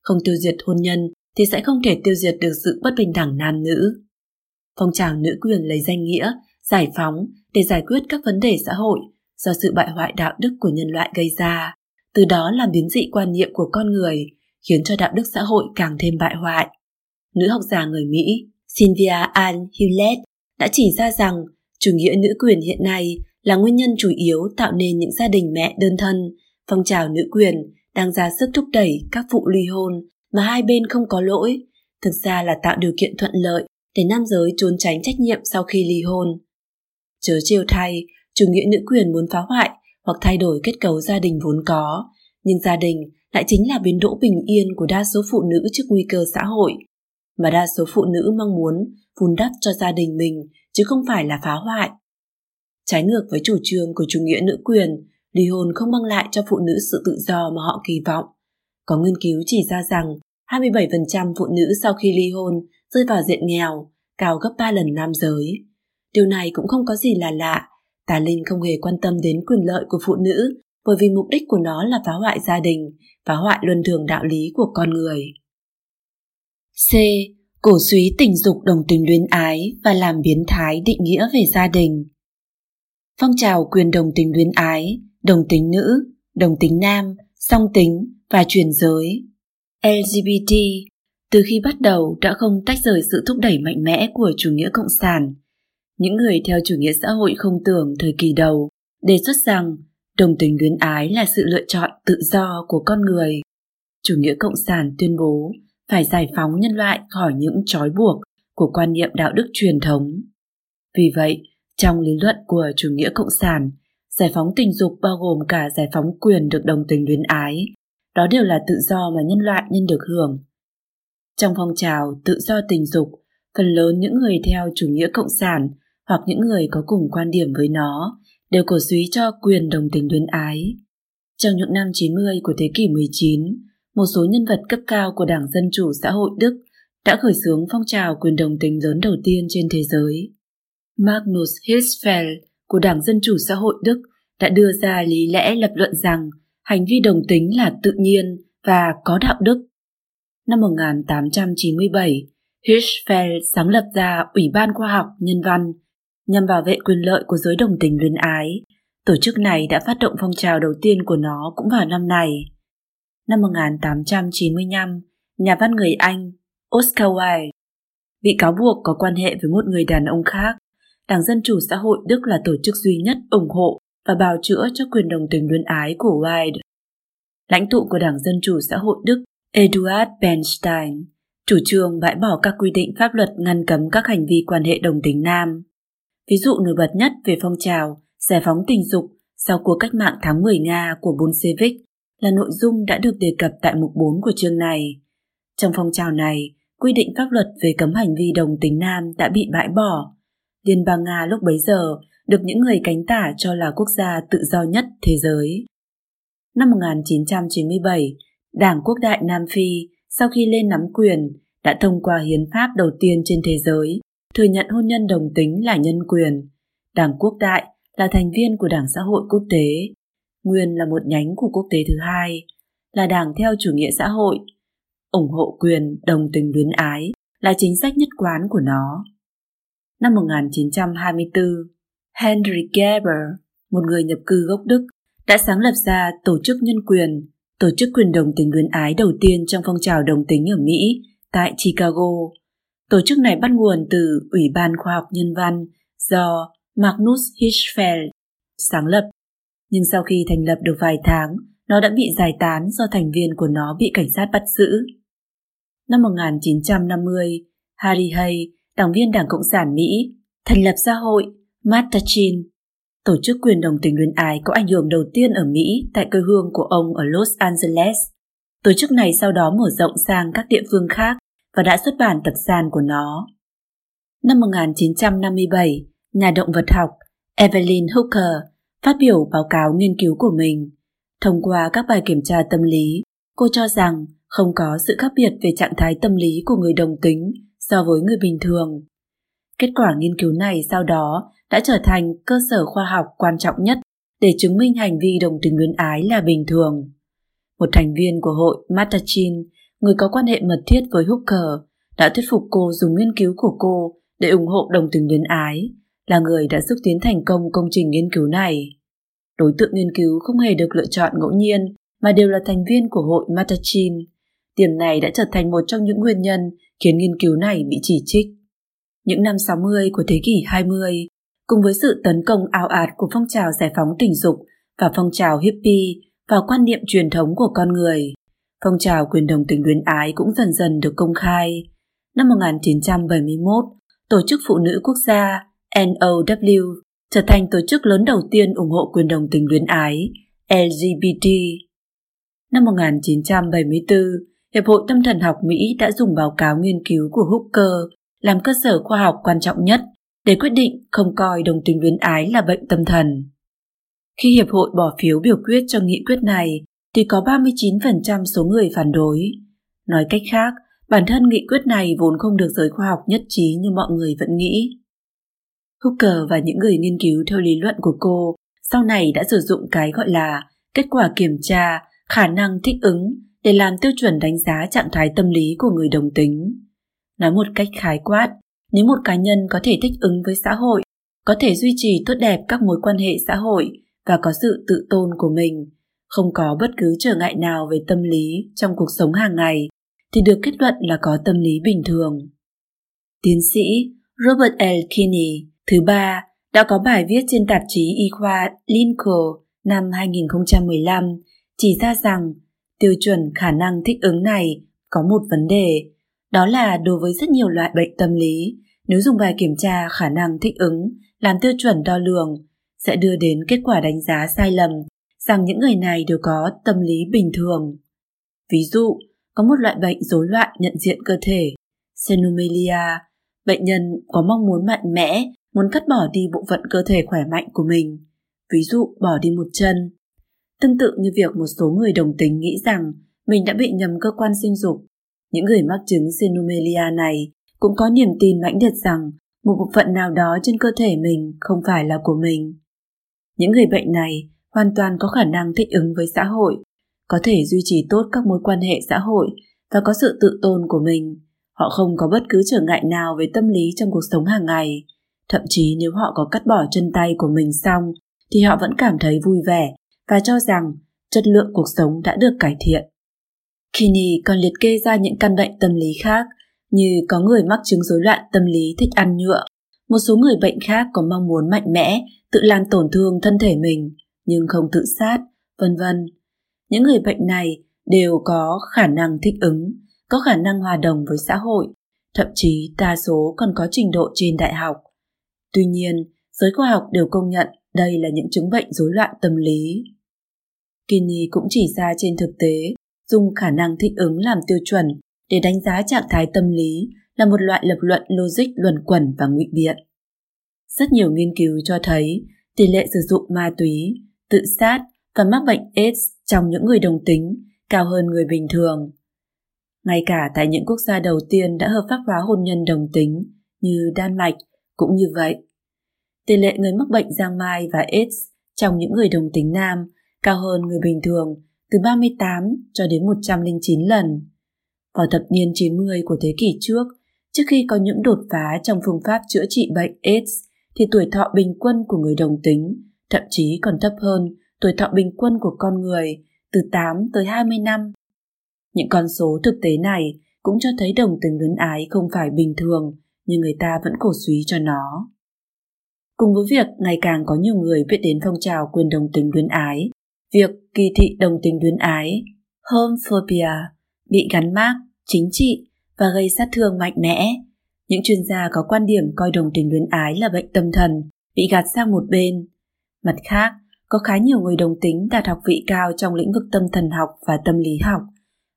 Không tiêu diệt hôn nhân thì sẽ không thể tiêu diệt được sự bất bình đẳng nam nữ. Phong trào nữ quyền lấy danh nghĩa giải phóng để giải quyết các vấn đề xã hội do sự bại hoại đạo đức của nhân loại gây ra, từ đó làm biến dị quan niệm của con người, khiến cho đạo đức xã hội càng thêm bại hoại. Nữ học giả người Mỹ Sylvia Ann Hewlett đã chỉ ra rằng chủ nghĩa nữ quyền hiện nay là nguyên nhân chủ yếu tạo nên những gia đình mẹ đơn thân, phong trào nữ quyền đang ra sức thúc đẩy các vụ ly hôn mà hai bên không có lỗi, thực ra là tạo điều kiện thuận lợi để nam giới trốn tránh trách nhiệm sau khi ly hôn. Chớ trêu thay, chủ nghĩa nữ quyền muốn phá hoại hoặc thay đổi kết cấu gia đình vốn có, nhưng gia đình lại chính là biến đỗ bình yên của đa số phụ nữ trước nguy cơ xã hội, mà đa số phụ nữ mong muốn vun đắp cho gia đình mình chứ không phải là phá hoại. Trái ngược với chủ trương của chủ nghĩa nữ quyền, ly hôn không mang lại cho phụ nữ sự tự do mà họ kỳ vọng. Có nghiên cứu chỉ ra rằng 27% phụ nữ sau khi ly hôn rơi vào diện nghèo, cao gấp 3 lần nam giới. Điều này cũng không có gì là lạ, Tà Linh không hề quan tâm đến quyền lợi của phụ nữ bởi vì mục đích của nó là phá hoại gia đình, phá hoại luân thường đạo lý của con người. C. Cổ suý tình dục đồng tình luyến ái và làm biến thái định nghĩa về gia đình. Phong trào quyền đồng tình luyến ái, đồng tính nữ, đồng tính nam, song tính và truyền giới. LGBT từ khi bắt đầu đã không tách rời sự thúc đẩy mạnh mẽ của chủ nghĩa cộng sản. Những người theo chủ nghĩa xã hội không tưởng thời kỳ đầu đề xuất rằng đồng tình luyến ái là sự lựa chọn tự do của con người. Chủ nghĩa cộng sản tuyên bố phải giải phóng nhân loại khỏi những trói buộc của quan niệm đạo đức truyền thống. Vì vậy, trong lý luận của chủ nghĩa cộng sản, giải phóng tình dục bao gồm cả giải phóng quyền được đồng tình luyến ái. Đó đều là tự do mà nhân loại nên được hưởng. Trong phong trào tự do tình dục, phần lớn những người theo chủ nghĩa cộng sản hoặc những người có cùng quan điểm với nó đều cổ suý cho quyền đồng tình luyến ái. Trong những năm 90 của thế kỷ 19, một số nhân vật cấp cao của Đảng Dân Chủ Xã hội Đức đã khởi xướng phong trào quyền đồng tính lớn đầu tiên trên thế giới. Magnus Hirschfeld của Đảng Dân Chủ Xã hội Đức đã đưa ra lý lẽ lập luận rằng hành vi đồng tính là tự nhiên và có đạo đức. Năm 1897, Hirschfeld sáng lập ra Ủy ban Khoa học Nhân văn nhằm bảo vệ quyền lợi của giới đồng tình luyến ái. Tổ chức này đã phát động phong trào đầu tiên của nó cũng vào năm này. Năm 1895, nhà văn người Anh Oscar Wilde bị cáo buộc có quan hệ với một người đàn ông khác. Đảng Dân Chủ Xã hội Đức là tổ chức duy nhất ủng hộ và bào chữa cho quyền đồng tình luyến ái của Wilde. Lãnh tụ của Đảng Dân Chủ Xã hội Đức Eduard Bernstein chủ trương bãi bỏ các quy định pháp luật ngăn cấm các hành vi quan hệ đồng tính nam. Ví dụ nổi bật nhất về phong trào giải phóng tình dục sau cuộc cách mạng tháng 10 Nga của Bolshevik là nội dung đã được đề cập tại mục 4 của chương này. Trong phong trào này, quy định pháp luật về cấm hành vi đồng tính nam đã bị bãi bỏ. Liên bang Nga lúc bấy giờ được những người cánh tả cho là quốc gia tự do nhất thế giới. Năm 1997, Đảng Quốc đại Nam Phi sau khi lên nắm quyền đã thông qua hiến pháp đầu tiên trên thế giới thừa nhận hôn nhân đồng tính là nhân quyền. Đảng Quốc đại là thành viên của Đảng Xã hội Quốc tế. Nguyên là một nhánh của quốc tế thứ hai, là đảng theo chủ nghĩa xã hội. ủng hộ quyền đồng tình luyến ái là chính sách nhất quán của nó. Năm 1924, Henry Gerber, một người nhập cư gốc Đức, đã sáng lập ra Tổ chức Nhân quyền, tổ chức quyền đồng tình luyến ái đầu tiên trong phong trào đồng tính ở Mỹ, tại Chicago. Tổ chức này bắt nguồn từ Ủy ban Khoa học Nhân văn do Magnus Hirschfeld sáng lập. Nhưng sau khi thành lập được vài tháng, nó đã bị giải tán do thành viên của nó bị cảnh sát bắt giữ. Năm 1950, Harry Hay, đảng viên Đảng Cộng sản Mỹ, thành lập xã hội Mattachin, tổ chức quyền đồng tình luyến ái có ảnh hưởng đầu tiên ở Mỹ tại quê hương của ông ở Los Angeles. Tổ chức này sau đó mở rộng sang các địa phương khác và đã xuất bản tập san của nó. Năm 1957, nhà động vật học Evelyn Hooker phát biểu báo cáo nghiên cứu của mình. Thông qua các bài kiểm tra tâm lý, cô cho rằng không có sự khác biệt về trạng thái tâm lý của người đồng tính so với người bình thường. Kết quả nghiên cứu này sau đó đã trở thành cơ sở khoa học quan trọng nhất để chứng minh hành vi đồng tính luyến ái là bình thường. Một thành viên của hội Matachin, người có quan hệ mật thiết với Hooker, đã thuyết phục cô dùng nghiên cứu của cô để ủng hộ đồng tính luyến ái, là người đã xúc tiến thành công công trình nghiên cứu này. Đối tượng nghiên cứu không hề được lựa chọn ngẫu nhiên mà đều là thành viên của hội Matachin. Điểm này đã trở thành một trong những nguyên nhân khiến nghiên cứu này bị chỉ trích. Những năm 60 của thế kỷ 20, cùng với sự tấn công ảo ạt của phong trào giải phóng tình dục và phong trào hippie vào quan niệm truyền thống của con người, phong trào quyền đồng tình luyến ái cũng dần dần được công khai. Năm 1971, Tổ chức Phụ nữ Quốc gia NOW trở thành tổ chức lớn đầu tiên ủng hộ quyền đồng tình luyến ái LGBT. Năm 1974, Hiệp hội Tâm thần học Mỹ đã dùng báo cáo nghiên cứu của Hooker làm cơ sở khoa học quan trọng nhất để quyết định không coi đồng tính luyến ái là bệnh tâm thần. Khi Hiệp hội bỏ phiếu biểu quyết cho nghị quyết này, thì có 39% số người phản đối. Nói cách khác, bản thân nghị quyết này vốn không được giới khoa học nhất trí như mọi người vẫn nghĩ. Hooker và những người nghiên cứu theo lý luận của cô sau này đã sử dụng cái gọi là kết quả kiểm tra khả năng thích ứng để làm tiêu chuẩn đánh giá trạng thái tâm lý của người đồng tính. Nói một cách khái quát, nếu một cá nhân có thể thích ứng với xã hội, có thể duy trì tốt đẹp các mối quan hệ xã hội và có sự tự tôn của mình, không có bất cứ trở ngại nào về tâm lý trong cuộc sống hàng ngày, thì được kết luận là có tâm lý bình thường. Tiến sĩ Robert L. Kinney thứ ba đã có bài viết trên tạp chí y khoa Lincoln năm 2015 chỉ ra rằng tiêu chuẩn khả năng thích ứng này có một vấn đề, đó là đối với rất nhiều loại bệnh tâm lý, nếu dùng bài kiểm tra khả năng thích ứng làm tiêu chuẩn đo lường sẽ đưa đến kết quả đánh giá sai lầm rằng những người này đều có tâm lý bình thường. Ví dụ, có một loại bệnh rối loạn nhận diện cơ thể, Xenomelia, bệnh nhân có mong muốn mạnh mẽ, muốn cắt bỏ đi bộ phận cơ thể khỏe mạnh của mình, ví dụ bỏ đi một chân. Tương tự như việc một số người đồng tính nghĩ rằng mình đã bị nhầm cơ quan sinh dục, những người mắc chứng Xenomelia này cũng có niềm tin mãnh liệt rằng một bộ phận nào đó trên cơ thể mình không phải là của mình. Những người bệnh này hoàn toàn có khả năng thích ứng với xã hội, có thể duy trì tốt các mối quan hệ xã hội và có sự tự tôn của mình. Họ không có bất cứ trở ngại nào về tâm lý trong cuộc sống hàng ngày. Thậm chí nếu họ có cắt bỏ chân tay của mình xong thì họ vẫn cảm thấy vui vẻ và cho rằng chất lượng cuộc sống đã được cải thiện. Kinney còn liệt kê ra những căn bệnh tâm lý khác như có người mắc chứng rối loạn tâm lý thích ăn nhựa, một số người bệnh khác có mong muốn mạnh mẽ, tự làm tổn thương thân thể mình nhưng không tự sát, vân vân. Những người bệnh này đều có khả năng thích ứng, có khả năng hòa đồng với xã hội, thậm chí đa số còn có trình độ trên đại học. Tuy nhiên, giới khoa học đều công nhận đây là những chứng bệnh rối loạn tâm lý. Kinney cũng chỉ ra trên thực tế, dùng khả năng thích ứng làm tiêu chuẩn để đánh giá trạng thái tâm lý là một loại lập luận logic luẩn quẩn và ngụy biện. Rất nhiều nghiên cứu cho thấy tỷ lệ sử dụng ma túy, tự sát và mắc bệnh AIDS trong những người đồng tính cao hơn người bình thường. Ngay cả tại những quốc gia đầu tiên đã hợp pháp hóa hôn nhân đồng tính như Đan Mạch cũng như vậy. Tỷ lệ người mắc bệnh giang mai và AIDS trong những người đồng tính nam cao hơn người bình thường từ 38 cho đến 109 lần. Vào thập niên 90 của thế kỷ trước, trước khi có những đột phá trong phương pháp chữa trị bệnh AIDS, thì tuổi thọ bình quân của người đồng tính thậm chí còn thấp hơn tuổi thọ bình quân của con người từ 8 tới 20 năm. Những con số thực tế này cũng cho thấy đồng tính luyến ái không phải bình thường, nhưng người ta vẫn cổ suý cho nó. Cùng với việc ngày càng có nhiều người biết đến phong trào quyền đồng tính luyến ái, việc kỳ thị đồng tính luyến ái, homophobia, bị gắn mác, chính trị và gây sát thương mạnh mẽ. Những chuyên gia có quan điểm coi đồng tình luyến ái là bệnh tâm thần, bị gạt sang một bên. Mặt khác, có khá nhiều người đồng tính đạt học vị cao trong lĩnh vực tâm thần học và tâm lý học.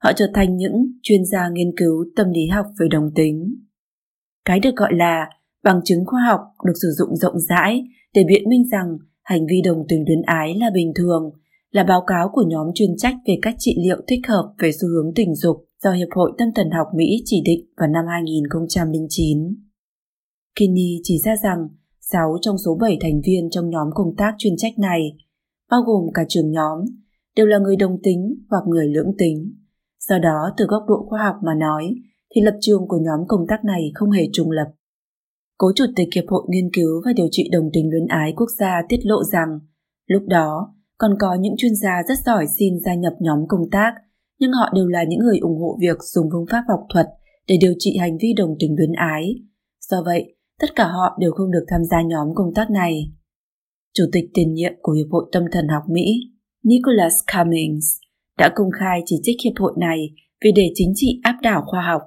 Họ trở thành những chuyên gia nghiên cứu tâm lý học về đồng tính. Cái được gọi là bằng chứng khoa học được sử dụng rộng rãi để biện minh rằng hành vi đồng tình luyến ái là bình thường, là báo cáo của nhóm chuyên trách về các trị liệu thích hợp về xu hướng tình dục do Hiệp hội Tâm thần học Mỹ chỉ định vào năm 2009. Kinney chỉ ra rằng 6 trong số 7 thành viên trong nhóm công tác chuyên trách này, bao gồm cả trưởng nhóm, đều là người đồng tính hoặc người lưỡng tính. Do đó, từ góc độ khoa học mà nói, thì lập trường của nhóm công tác này không hề trùng lập. Cố Chủ tịch Hiệp hội Nghiên cứu và Điều trị Đồng tình luyến ái quốc gia tiết lộ rằng lúc đó còn có những chuyên gia rất giỏi xin gia nhập nhóm công tác, nhưng họ đều là những người ủng hộ việc dùng phương pháp học thuật để điều trị hành vi đồng tình luyến ái. Do vậy, tất cả họ đều không được tham gia nhóm công tác này. Chủ tịch tiền nhiệm của Hiệp hội Tâm thần học Mỹ, Nicholas Cummings, đã công khai chỉ trích hiệp hội này vì để chính trị áp đảo khoa học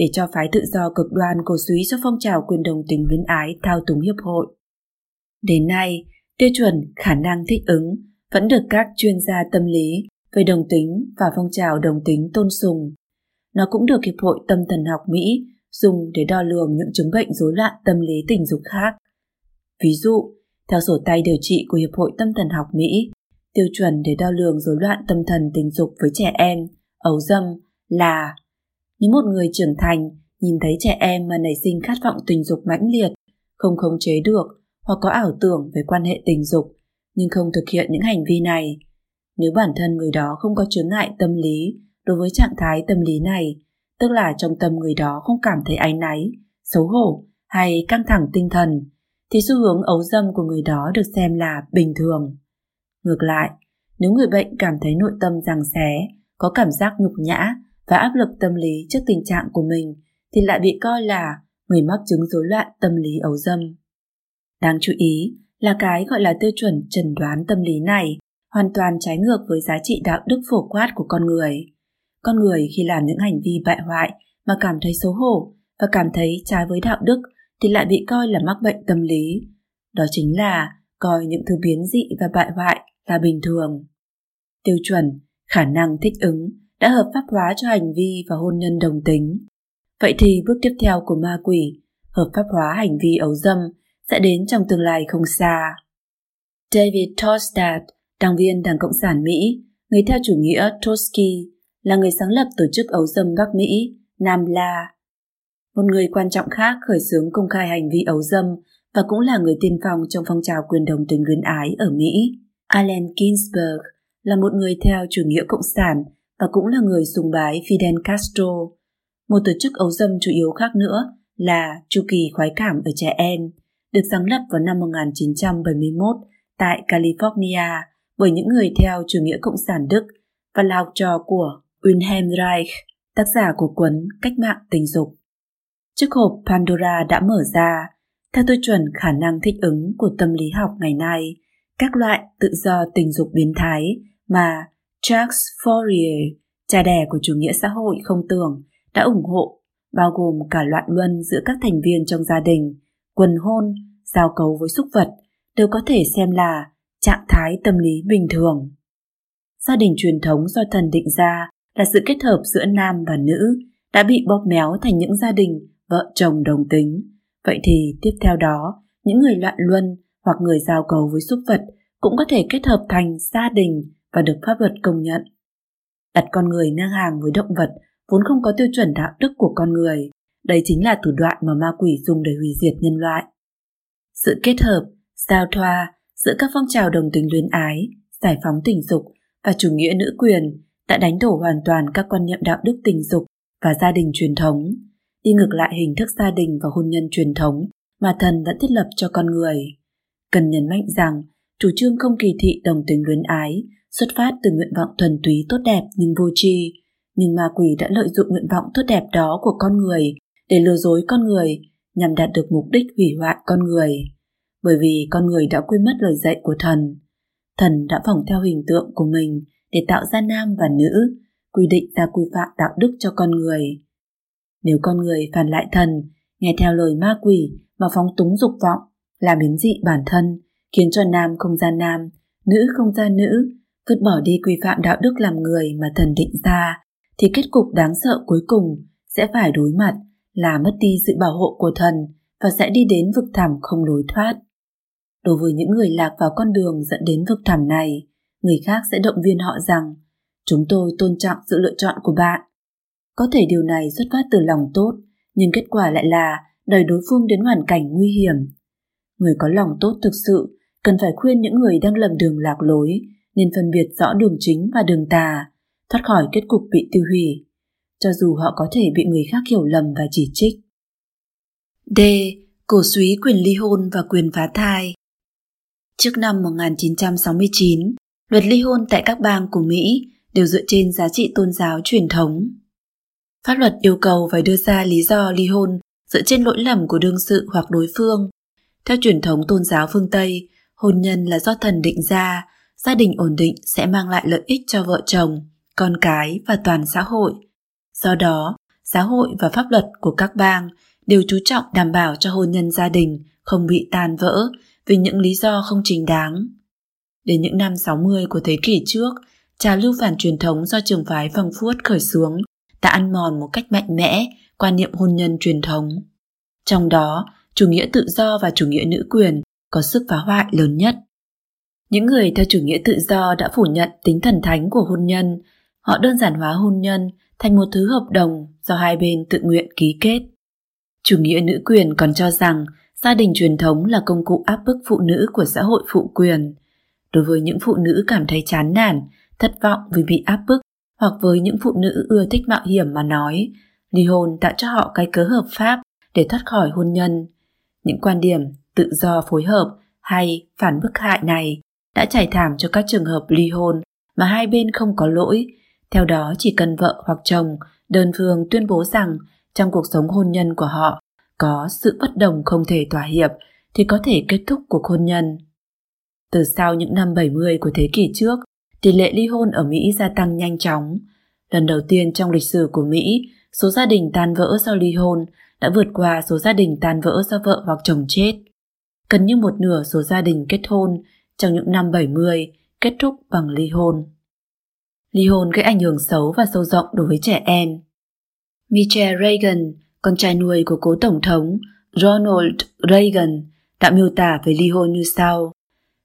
để cho phái tự do cực đoan cổ suý cho phong trào quyền đồng tình luyến ái thao túng hiệp hội. Đến nay, tiêu chuẩn khả năng thích ứng vẫn được các chuyên gia tâm lý về đồng tính và phong trào đồng tính tôn sùng. Nó cũng được Hiệp hội Tâm thần học Mỹ dùng để đo lường những chứng bệnh rối loạn tâm lý tình dục khác. Ví dụ, theo sổ tay điều trị của Hiệp hội Tâm thần học Mỹ, tiêu chuẩn để đo lường rối loạn tâm thần tình dục với trẻ em, ấu dâm là nếu một người trưởng thành nhìn thấy trẻ em mà nảy sinh khát vọng tình dục mãnh liệt, không khống chế được hoặc có ảo tưởng về quan hệ tình dục nhưng không thực hiện những hành vi này, nếu bản thân người đó không có chướng ngại tâm lý đối với trạng thái tâm lý này, tức là trong tâm người đó không cảm thấy áy náy, xấu hổ hay căng thẳng tinh thần, thì xu hướng ấu dâm của người đó được xem là bình thường. Ngược lại, nếu người bệnh cảm thấy nội tâm rằng xé, có cảm giác nhục nhã và áp lực tâm lý trước tình trạng của mình thì lại bị coi là người mắc chứng rối loạn tâm lý ấu dâm. Đáng chú ý là cái gọi là tiêu chuẩn trần đoán tâm lý này hoàn toàn trái ngược với giá trị đạo đức phổ quát của con người. Con người khi làm những hành vi bại hoại mà cảm thấy xấu hổ và cảm thấy trái với đạo đức thì lại bị coi là mắc bệnh tâm lý. Đó chính là coi những thứ biến dị và bại hoại là bình thường. Tiêu chuẩn, khả năng thích ứng đã hợp pháp hóa cho hành vi và hôn nhân đồng tính. Vậy thì bước tiếp theo của ma quỷ, hợp pháp hóa hành vi ấu dâm sẽ đến trong tương lai không xa. David Tostad, đảng viên Đảng Cộng sản Mỹ, người theo chủ nghĩa Trotsky, là người sáng lập tổ chức ấu dâm Bắc Mỹ, Nam La. Một người quan trọng khác khởi xướng công khai hành vi ấu dâm và cũng là người tiên phong trong phong trào quyền đồng tình luyến ái ở Mỹ. Allen Ginsberg là một người theo chủ nghĩa cộng sản và cũng là người sùng bái Fidel Castro. Một tổ chức ấu dâm chủ yếu khác nữa là Chu kỳ khoái cảm ở trẻ em, được sáng lập vào năm 1971 tại California bởi những người theo chủ nghĩa cộng sản Đức và là học trò của Wilhelm Reich, tác giả của cuốn Cách mạng tình dục. Chiếc hộp Pandora đã mở ra, theo tiêu chuẩn khả năng thích ứng của tâm lý học ngày nay, các loại tự do tình dục biến thái mà Jacques Fourier, cha đẻ của chủ nghĩa xã hội không tưởng, đã ủng hộ, bao gồm cả loạn luân giữa các thành viên trong gia đình, quần hôn, giao cấu với súc vật, đều có thể xem là trạng thái tâm lý bình thường. Gia đình truyền thống do thần định ra là sự kết hợp giữa nam và nữ đã bị bóp méo thành những gia đình vợ chồng đồng tính. Vậy thì tiếp theo đó, những người loạn luân hoặc người giao cầu với súc vật cũng có thể kết hợp thành gia đình và được pháp luật công nhận. Đặt con người ngang hàng với động vật vốn không có tiêu chuẩn đạo đức của con người, đây chính là thủ đoạn mà ma quỷ dùng để hủy diệt nhân loại. Sự kết hợp, giao thoa giữa các phong trào đồng tình luyến ái, giải phóng tình dục và chủ nghĩa nữ quyền đã đánh đổ hoàn toàn các quan niệm đạo đức tình dục và gia đình truyền thống, đi ngược lại hình thức gia đình và hôn nhân truyền thống mà thần đã thiết lập cho con người. Cần nhấn mạnh rằng, chủ trương không kỳ thị đồng tình luyến ái xuất phát từ nguyện vọng thuần túy tốt đẹp nhưng vô tri, nhưng ma quỷ đã lợi dụng nguyện vọng tốt đẹp đó của con người để lừa dối con người nhằm đạt được mục đích hủy hoại con người. Bởi vì con người đã quên mất lời dạy của thần. Thần đã phỏng theo hình tượng của mình để tạo ra nam và nữ, quy định ra quy phạm đạo đức cho con người. Nếu con người phản lại thần, nghe theo lời ma quỷ mà phóng túng dục vọng, làm biến dị bản thân, khiến cho nam không ra nam, nữ không ra nữ, vứt bỏ đi quy phạm đạo đức làm người mà thần định ra, thì kết cục đáng sợ cuối cùng sẽ phải đối mặt là mất đi sự bảo hộ của thần và sẽ đi đến vực thẳm không lối thoát. Đối với những người lạc vào con đường dẫn đến vực thẳm này, người khác sẽ động viên họ rằng chúng tôi tôn trọng sự lựa chọn của bạn. Có thể điều này xuất phát từ lòng tốt, nhưng kết quả lại là đẩy đối phương đến hoàn cảnh nguy hiểm. Người có lòng tốt thực sự cần phải khuyên những người đang lầm đường lạc lối nên phân biệt rõ đường chính và đường tà, thoát khỏi kết cục bị tiêu hủy, cho dù họ có thể bị người khác hiểu lầm và chỉ trích. D. Cổ suý quyền ly hôn và quyền phá thai Trước năm 1969, luật ly hôn tại các bang của Mỹ đều dựa trên giá trị tôn giáo truyền thống. Pháp luật yêu cầu phải đưa ra lý do ly hôn dựa trên lỗi lầm của đương sự hoặc đối phương. Theo truyền thống tôn giáo phương Tây, hôn nhân là do thần định ra, gia đình ổn định sẽ mang lại lợi ích cho vợ chồng, con cái và toàn xã hội. Do đó, xã hội và pháp luật của các bang đều chú trọng đảm bảo cho hôn nhân gia đình không bị tan vỡ vì những lý do không chính đáng. Đến những năm 60 của thế kỷ trước, trà lưu phản truyền thống do trường phái phăng phuốt khởi xuống đã ăn mòn một cách mạnh mẽ quan niệm hôn nhân truyền thống. Trong đó, chủ nghĩa tự do và chủ nghĩa nữ quyền có sức phá hoại lớn nhất. Những người theo chủ nghĩa tự do đã phủ nhận tính thần thánh của hôn nhân, họ đơn giản hóa hôn nhân thành một thứ hợp đồng do hai bên tự nguyện ký kết. Chủ nghĩa nữ quyền còn cho rằng gia đình truyền thống là công cụ áp bức phụ nữ của xã hội phụ quyền. Đối với những phụ nữ cảm thấy chán nản, thất vọng vì bị áp bức, hoặc với những phụ nữ ưa thích mạo hiểm mà nói, ly hôn tạo cho họ cái cớ hợp pháp để thoát khỏi hôn nhân. Những quan điểm tự do phối hợp hay phản bức hại này đã trải thảm cho các trường hợp ly hôn mà hai bên không có lỗi. Theo đó chỉ cần vợ hoặc chồng đơn phương tuyên bố rằng trong cuộc sống hôn nhân của họ có sự bất đồng không thể thỏa hiệp thì có thể kết thúc cuộc hôn nhân. Từ sau những năm 70 của thế kỷ trước, tỷ lệ ly hôn ở Mỹ gia tăng nhanh chóng. Lần đầu tiên trong lịch sử của Mỹ, số gia đình tan vỡ do ly hôn đã vượt qua số gia đình tan vỡ do vợ hoặc chồng chết. Gần như một nửa số gia đình kết hôn trong những năm 70 kết thúc bằng ly hôn. Ly hôn gây ảnh hưởng xấu và sâu rộng đối với trẻ em. Michelle Reagan, con trai nuôi của cố tổng thống Ronald Reagan, đã miêu tả về ly hôn như sau.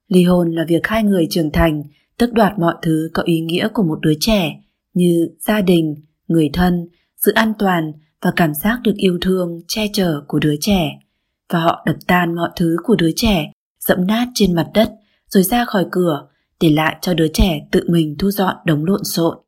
Ly hôn là việc hai người trưởng thành tước đoạt mọi thứ có ý nghĩa của một đứa trẻ như gia đình, người thân, sự an toàn và cảm giác được yêu thương, che chở của đứa trẻ. Và họ đập tan mọi thứ của đứa trẻ, dẫm nát trên mặt đất rồi ra khỏi cửa, để lại cho đứa trẻ tự mình thu dọn đống lộn xộn.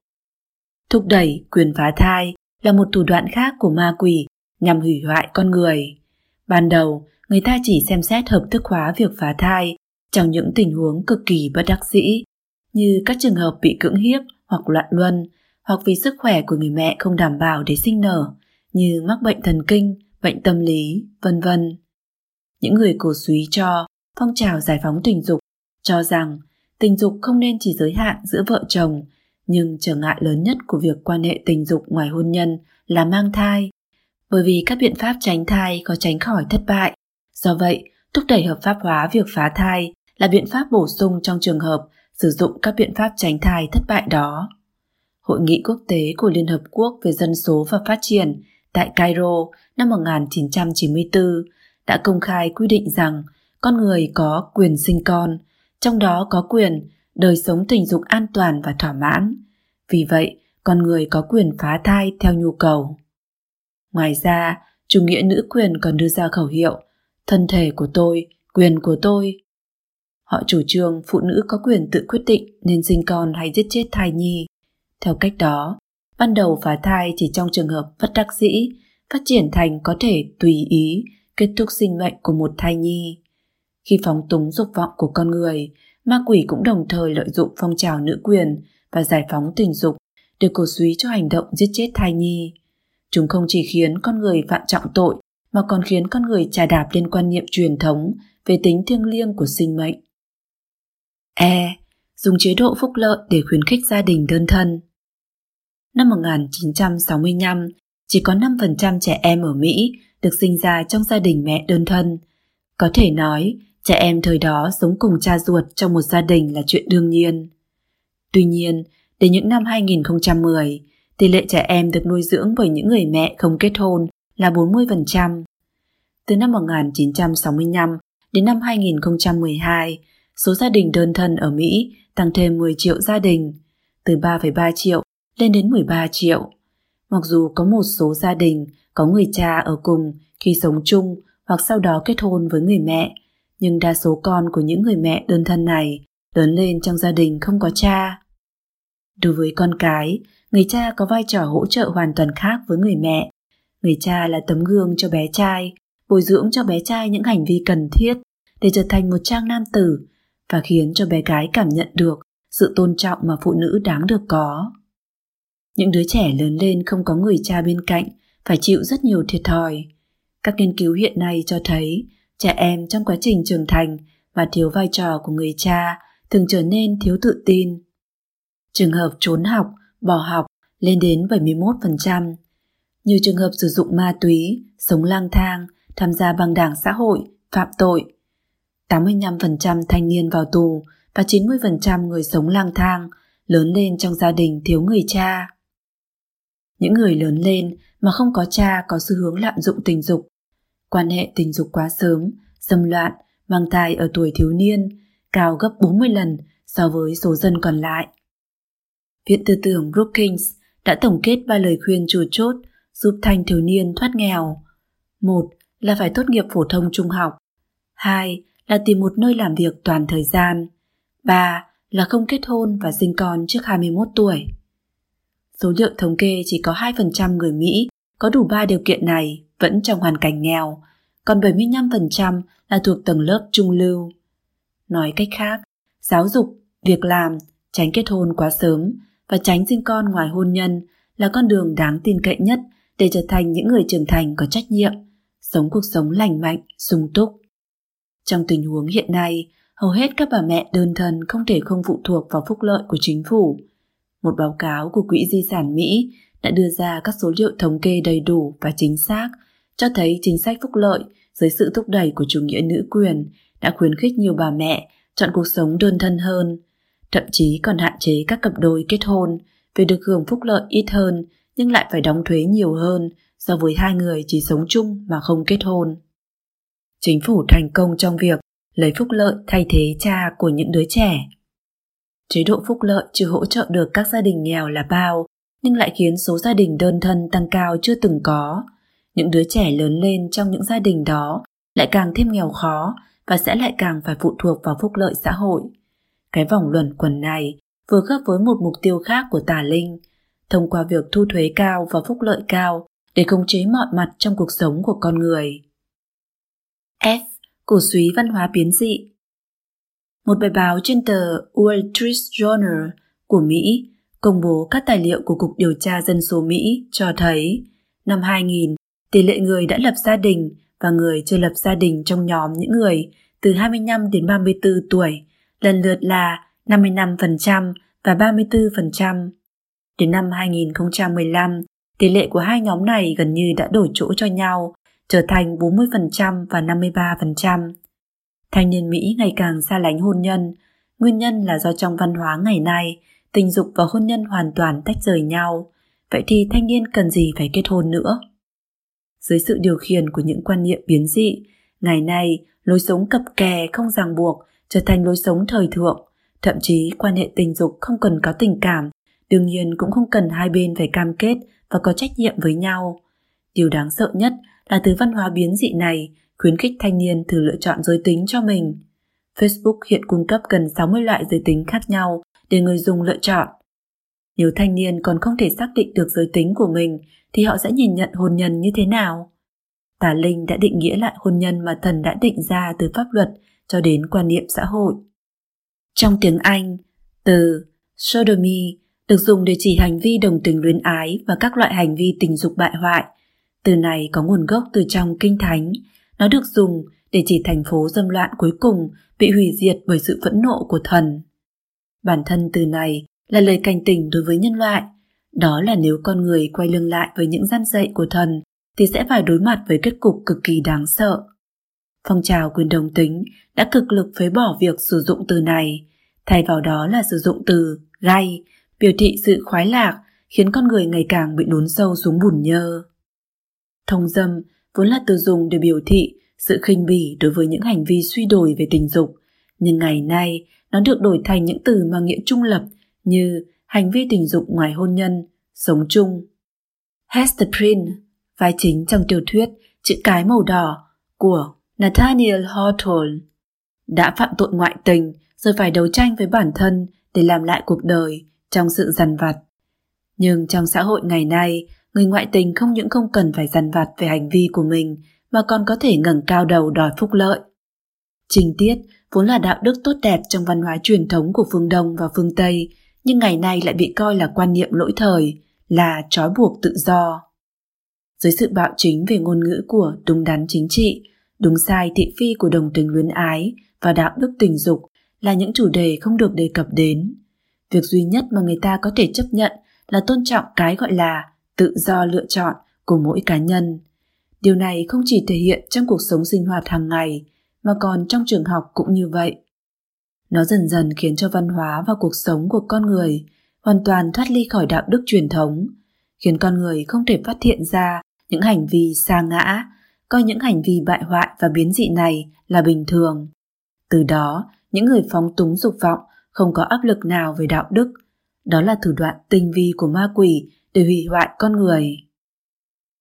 Thúc đẩy quyền phá thai là một thủ đoạn khác của ma quỷ nhằm hủy hoại con người. Ban đầu, người ta chỉ xem xét hợp thức hóa việc phá thai trong những tình huống cực kỳ bất đắc dĩ, như các trường hợp bị cưỡng hiếp hoặc loạn luân, hoặc vì sức khỏe của người mẹ không đảm bảo để sinh nở, như mắc bệnh thần kinh, bệnh tâm lý, vân vân. Những người cổ suý cho phong trào giải phóng tình dục cho rằng tình dục không nên chỉ giới hạn giữa vợ chồng, nhưng trở ngại lớn nhất của việc quan hệ tình dục ngoài hôn nhân là mang thai, bởi vì các biện pháp tránh thai có tránh khỏi thất bại. Do vậy, thúc đẩy hợp pháp hóa việc phá thai là biện pháp bổ sung trong trường hợp sử dụng các biện pháp tránh thai thất bại đó. Hội nghị quốc tế của Liên Hợp Quốc về Dân số và Phát triển tại Cairo năm 1994 đã công khai quy định rằng con người có quyền sinh con, trong đó có quyền đời sống tình dục an toàn và thỏa mãn. Vì vậy, con người có quyền phá thai theo nhu cầu. Ngoài ra, chủ nghĩa nữ quyền còn đưa ra khẩu hiệu thân thể của tôi, quyền của tôi. Họ chủ trương phụ nữ có quyền tự quyết định nên sinh con hay giết chết thai nhi. Theo cách đó, ban đầu phá thai chỉ trong trường hợp bất đắc dĩ, phát triển thành có thể tùy ý kết thúc sinh mệnh của một thai nhi. Khi phóng túng dục vọng của con người, ma quỷ cũng đồng thời lợi dụng phong trào nữ quyền và giải phóng tình dục để cổ suý cho hành động giết chết thai nhi. Chúng không chỉ khiến con người phạm trọng tội mà còn khiến con người trà đạp lên quan niệm truyền thống về tính thiêng liêng của sinh mệnh. E. Dùng chế độ phúc lợi để khuyến khích gia đình đơn thân. Năm 1965, chỉ có 5% trẻ em ở Mỹ được sinh ra trong gia đình mẹ đơn thân. Có thể nói, trẻ em thời đó sống cùng cha ruột trong một gia đình là chuyện đương nhiên. Tuy nhiên, đến những năm 2010, tỷ lệ trẻ em được nuôi dưỡng bởi những người mẹ không kết hôn là 40%. Từ năm 1965 đến năm 2012, số gia đình đơn thân ở Mỹ tăng thêm 10 triệu gia đình, từ 3,3 triệu lên đến 13 triệu. Mặc dù có một số gia đình có người cha ở cùng khi sống chung hoặc sau đó kết hôn với người mẹ, nhưng đa số con của những người mẹ đơn thân này lớn lên trong gia đình không có cha. Đối với con cái, người cha có vai trò hỗ trợ hoàn toàn khác với người mẹ. Người cha là tấm gương cho bé trai, bồi dưỡng cho bé trai những hành vi cần thiết để trở thành một trang nam tử và khiến cho bé gái cảm nhận được sự tôn trọng mà phụ nữ đáng được có. Những đứa trẻ lớn lên không có người cha bên cạnh phải chịu rất nhiều thiệt thòi. Các nghiên cứu hiện nay cho thấy trẻ em trong quá trình trưởng thành và thiếu vai trò của người cha thường trở nên thiếu tự tin. Trường hợp trốn học, bỏ học lên đến 71%. Nhiều trường hợp sử dụng ma túy, sống lang thang, tham gia băng đảng xã hội, phạm tội. 85% thanh niên vào tù và 90% người sống lang thang lớn lên trong gia đình thiếu người cha. Những người lớn lên mà không có cha có xu hướng lạm dụng tình dục, quan hệ tình dục quá sớm, xâm loạn, mang thai ở tuổi thiếu niên, cao gấp 40 lần so với số dân còn lại. Viện tư tưởng Brookings đã tổng kết ba lời khuyên chủ chốt giúp thanh thiếu niên thoát nghèo. Một là phải tốt nghiệp phổ thông trung học. Hai là tìm một nơi làm việc toàn thời gian. Ba là không kết hôn và sinh con trước 21 tuổi. Số liệu thống kê chỉ có 2% người Mỹ có đủ ba điều kiện này vẫn trong hoàn cảnh nghèo, còn 75% là thuộc tầng lớp trung lưu. Nói cách khác, giáo dục, việc làm, tránh kết hôn quá sớm và tránh sinh con ngoài hôn nhân là con đường đáng tin cậy nhất để trở thành những người trưởng thành có trách nhiệm, sống cuộc sống lành mạnh, sung túc. Trong tình huống hiện nay, hầu hết các bà mẹ đơn thân không thể không phụ thuộc vào phúc lợi của chính phủ. Một báo cáo của Quỹ Di sản Mỹ đã đưa ra các số liệu thống kê đầy đủ và chính xác, cho thấy chính sách phúc lợi dưới sự thúc đẩy của chủ nghĩa nữ quyền đã khuyến khích nhiều bà mẹ chọn cuộc sống đơn thân hơn, thậm chí còn hạn chế các cặp đôi kết hôn vì được hưởng phúc lợi ít hơn nhưng lại phải đóng thuế nhiều hơn so với hai người chỉ sống chung mà không kết hôn. Chính phủ thành công trong việc lấy phúc lợi thay thế cha của những đứa trẻ. Chế độ phúc lợi chưa hỗ trợ được các gia đình nghèo là bao, nhưng lại khiến số gia đình đơn thân tăng cao chưa từng có. Những đứa trẻ lớn lên trong những gia đình đó lại càng thêm nghèo khó và sẽ lại càng phải phụ thuộc vào phúc lợi xã hội. Cái vòng luẩn quẩn này vừa khớp với một mục tiêu khác của tà linh, thông qua việc thu thuế cao và phúc lợi cao để khống chế mọi mặt trong cuộc sống của con người. F. Cổ suý văn hóa biến dị Một bài báo trên tờ Wall Street Journal của Mỹ công bố các tài liệu của Cục Điều tra Dân số Mỹ cho thấy năm 2000, tỷ lệ người đã lập gia đình và người chưa lập gia đình trong nhóm những người từ 25 đến 34 tuổi lần lượt là 55% và 34%. Đến năm 2015, tỷ lệ của hai nhóm này gần như đã đổi chỗ cho nhau, trở thành 40% và 53%. Thanh niên Mỹ ngày càng xa lánh hôn nhân, nguyên nhân là do trong văn hóa ngày nay, tình dục và hôn nhân hoàn toàn tách rời nhau. Vậy thì thanh niên cần gì phải kết hôn nữa? Dưới sự điều khiển của những quan niệm biến dị, ngày nay lối sống cập kè không ràng buộc trở thành lối sống thời thượng, thậm chí quan hệ tình dục không cần có tình cảm, đương nhiên cũng không cần hai bên phải cam kết và có trách nhiệm với nhau. Điều đáng sợ nhất là từ văn hóa biến dị này khuyến khích thanh niên thử lựa chọn giới tính cho mình. Facebook hiện cung cấp gần 60 loại giới tính khác nhau để người dùng lựa chọn. Nếu thanh niên còn không thể xác định được giới tính của mình thì họ sẽ nhìn nhận hôn nhân như thế nào? Tà Linh đã định nghĩa lại hôn nhân mà thần đã định ra từ pháp luật cho đến quan niệm xã hội. Trong tiếng Anh, từ sodomy được dùng để chỉ hành vi đồng tình luyến ái và các loại hành vi tình dục bại hoại. Từ này có nguồn gốc từ trong kinh thánh. Nó được dùng để chỉ thành phố dâm loạn cuối cùng bị hủy diệt bởi sự phẫn nộ của thần. Bản thân từ này là lời cảnh tỉnh đối với nhân loại. Đó là nếu con người quay lưng lại với những gian dạy của thần thì sẽ phải đối mặt với kết cục cực kỳ đáng sợ. Phong trào quyền đồng tính đã cực lực phế bỏ việc sử dụng từ này, thay vào đó là sử dụng từ gay, biểu thị sự khoái lạc, khiến con người ngày càng bị đốn sâu xuống bùn nhơ. Thông dâm vốn là từ dùng để biểu thị sự khinh bỉ đối với những hành vi suy đồi về tình dục, nhưng ngày nay nó được đổi thành những từ mang nghĩa trung lập như hành vi tình dục ngoài hôn nhân, sống chung. Hester Prynne, vai chính trong tiểu thuyết chữ cái màu đỏ của Nathaniel Hawthorne, đã phạm tội ngoại tình rồi phải đấu tranh với bản thân để làm lại cuộc đời trong sự dằn vặt. Nhưng trong xã hội ngày nay, người ngoại tình không những không cần phải dằn vặt về hành vi của mình mà còn có thể ngẩng cao đầu đòi phúc lợi. Trình tiết vốn là đạo đức tốt đẹp trong văn hóa truyền thống của phương Đông và phương Tây, nhưng ngày nay lại bị coi là quan niệm lỗi thời, là trói buộc tự do. Dưới sự bạo chính về ngôn ngữ của đúng đắn chính trị, đúng sai thị phi của đồng tình luyến ái và đạo đức tình dục là những chủ đề không được đề cập đến. Việc duy nhất mà người ta có thể chấp nhận là tôn trọng cái gọi là tự do lựa chọn của mỗi cá nhân. Điều này không chỉ thể hiện trong cuộc sống sinh hoạt hàng ngày mà còn trong trường học cũng như vậy. Nó dần dần khiến cho văn hóa và cuộc sống của con người hoàn toàn thoát ly khỏi đạo đức truyền thống, khiến con người không thể phát hiện ra những hành vi xa ngã, coi những hành vi bại hoại và biến dị này là bình thường. Từ đó, những người phóng túng dục vọng không có áp lực nào về đạo đức. Đó là thủ đoạn tinh vi của ma quỷ để hủy hoại con người.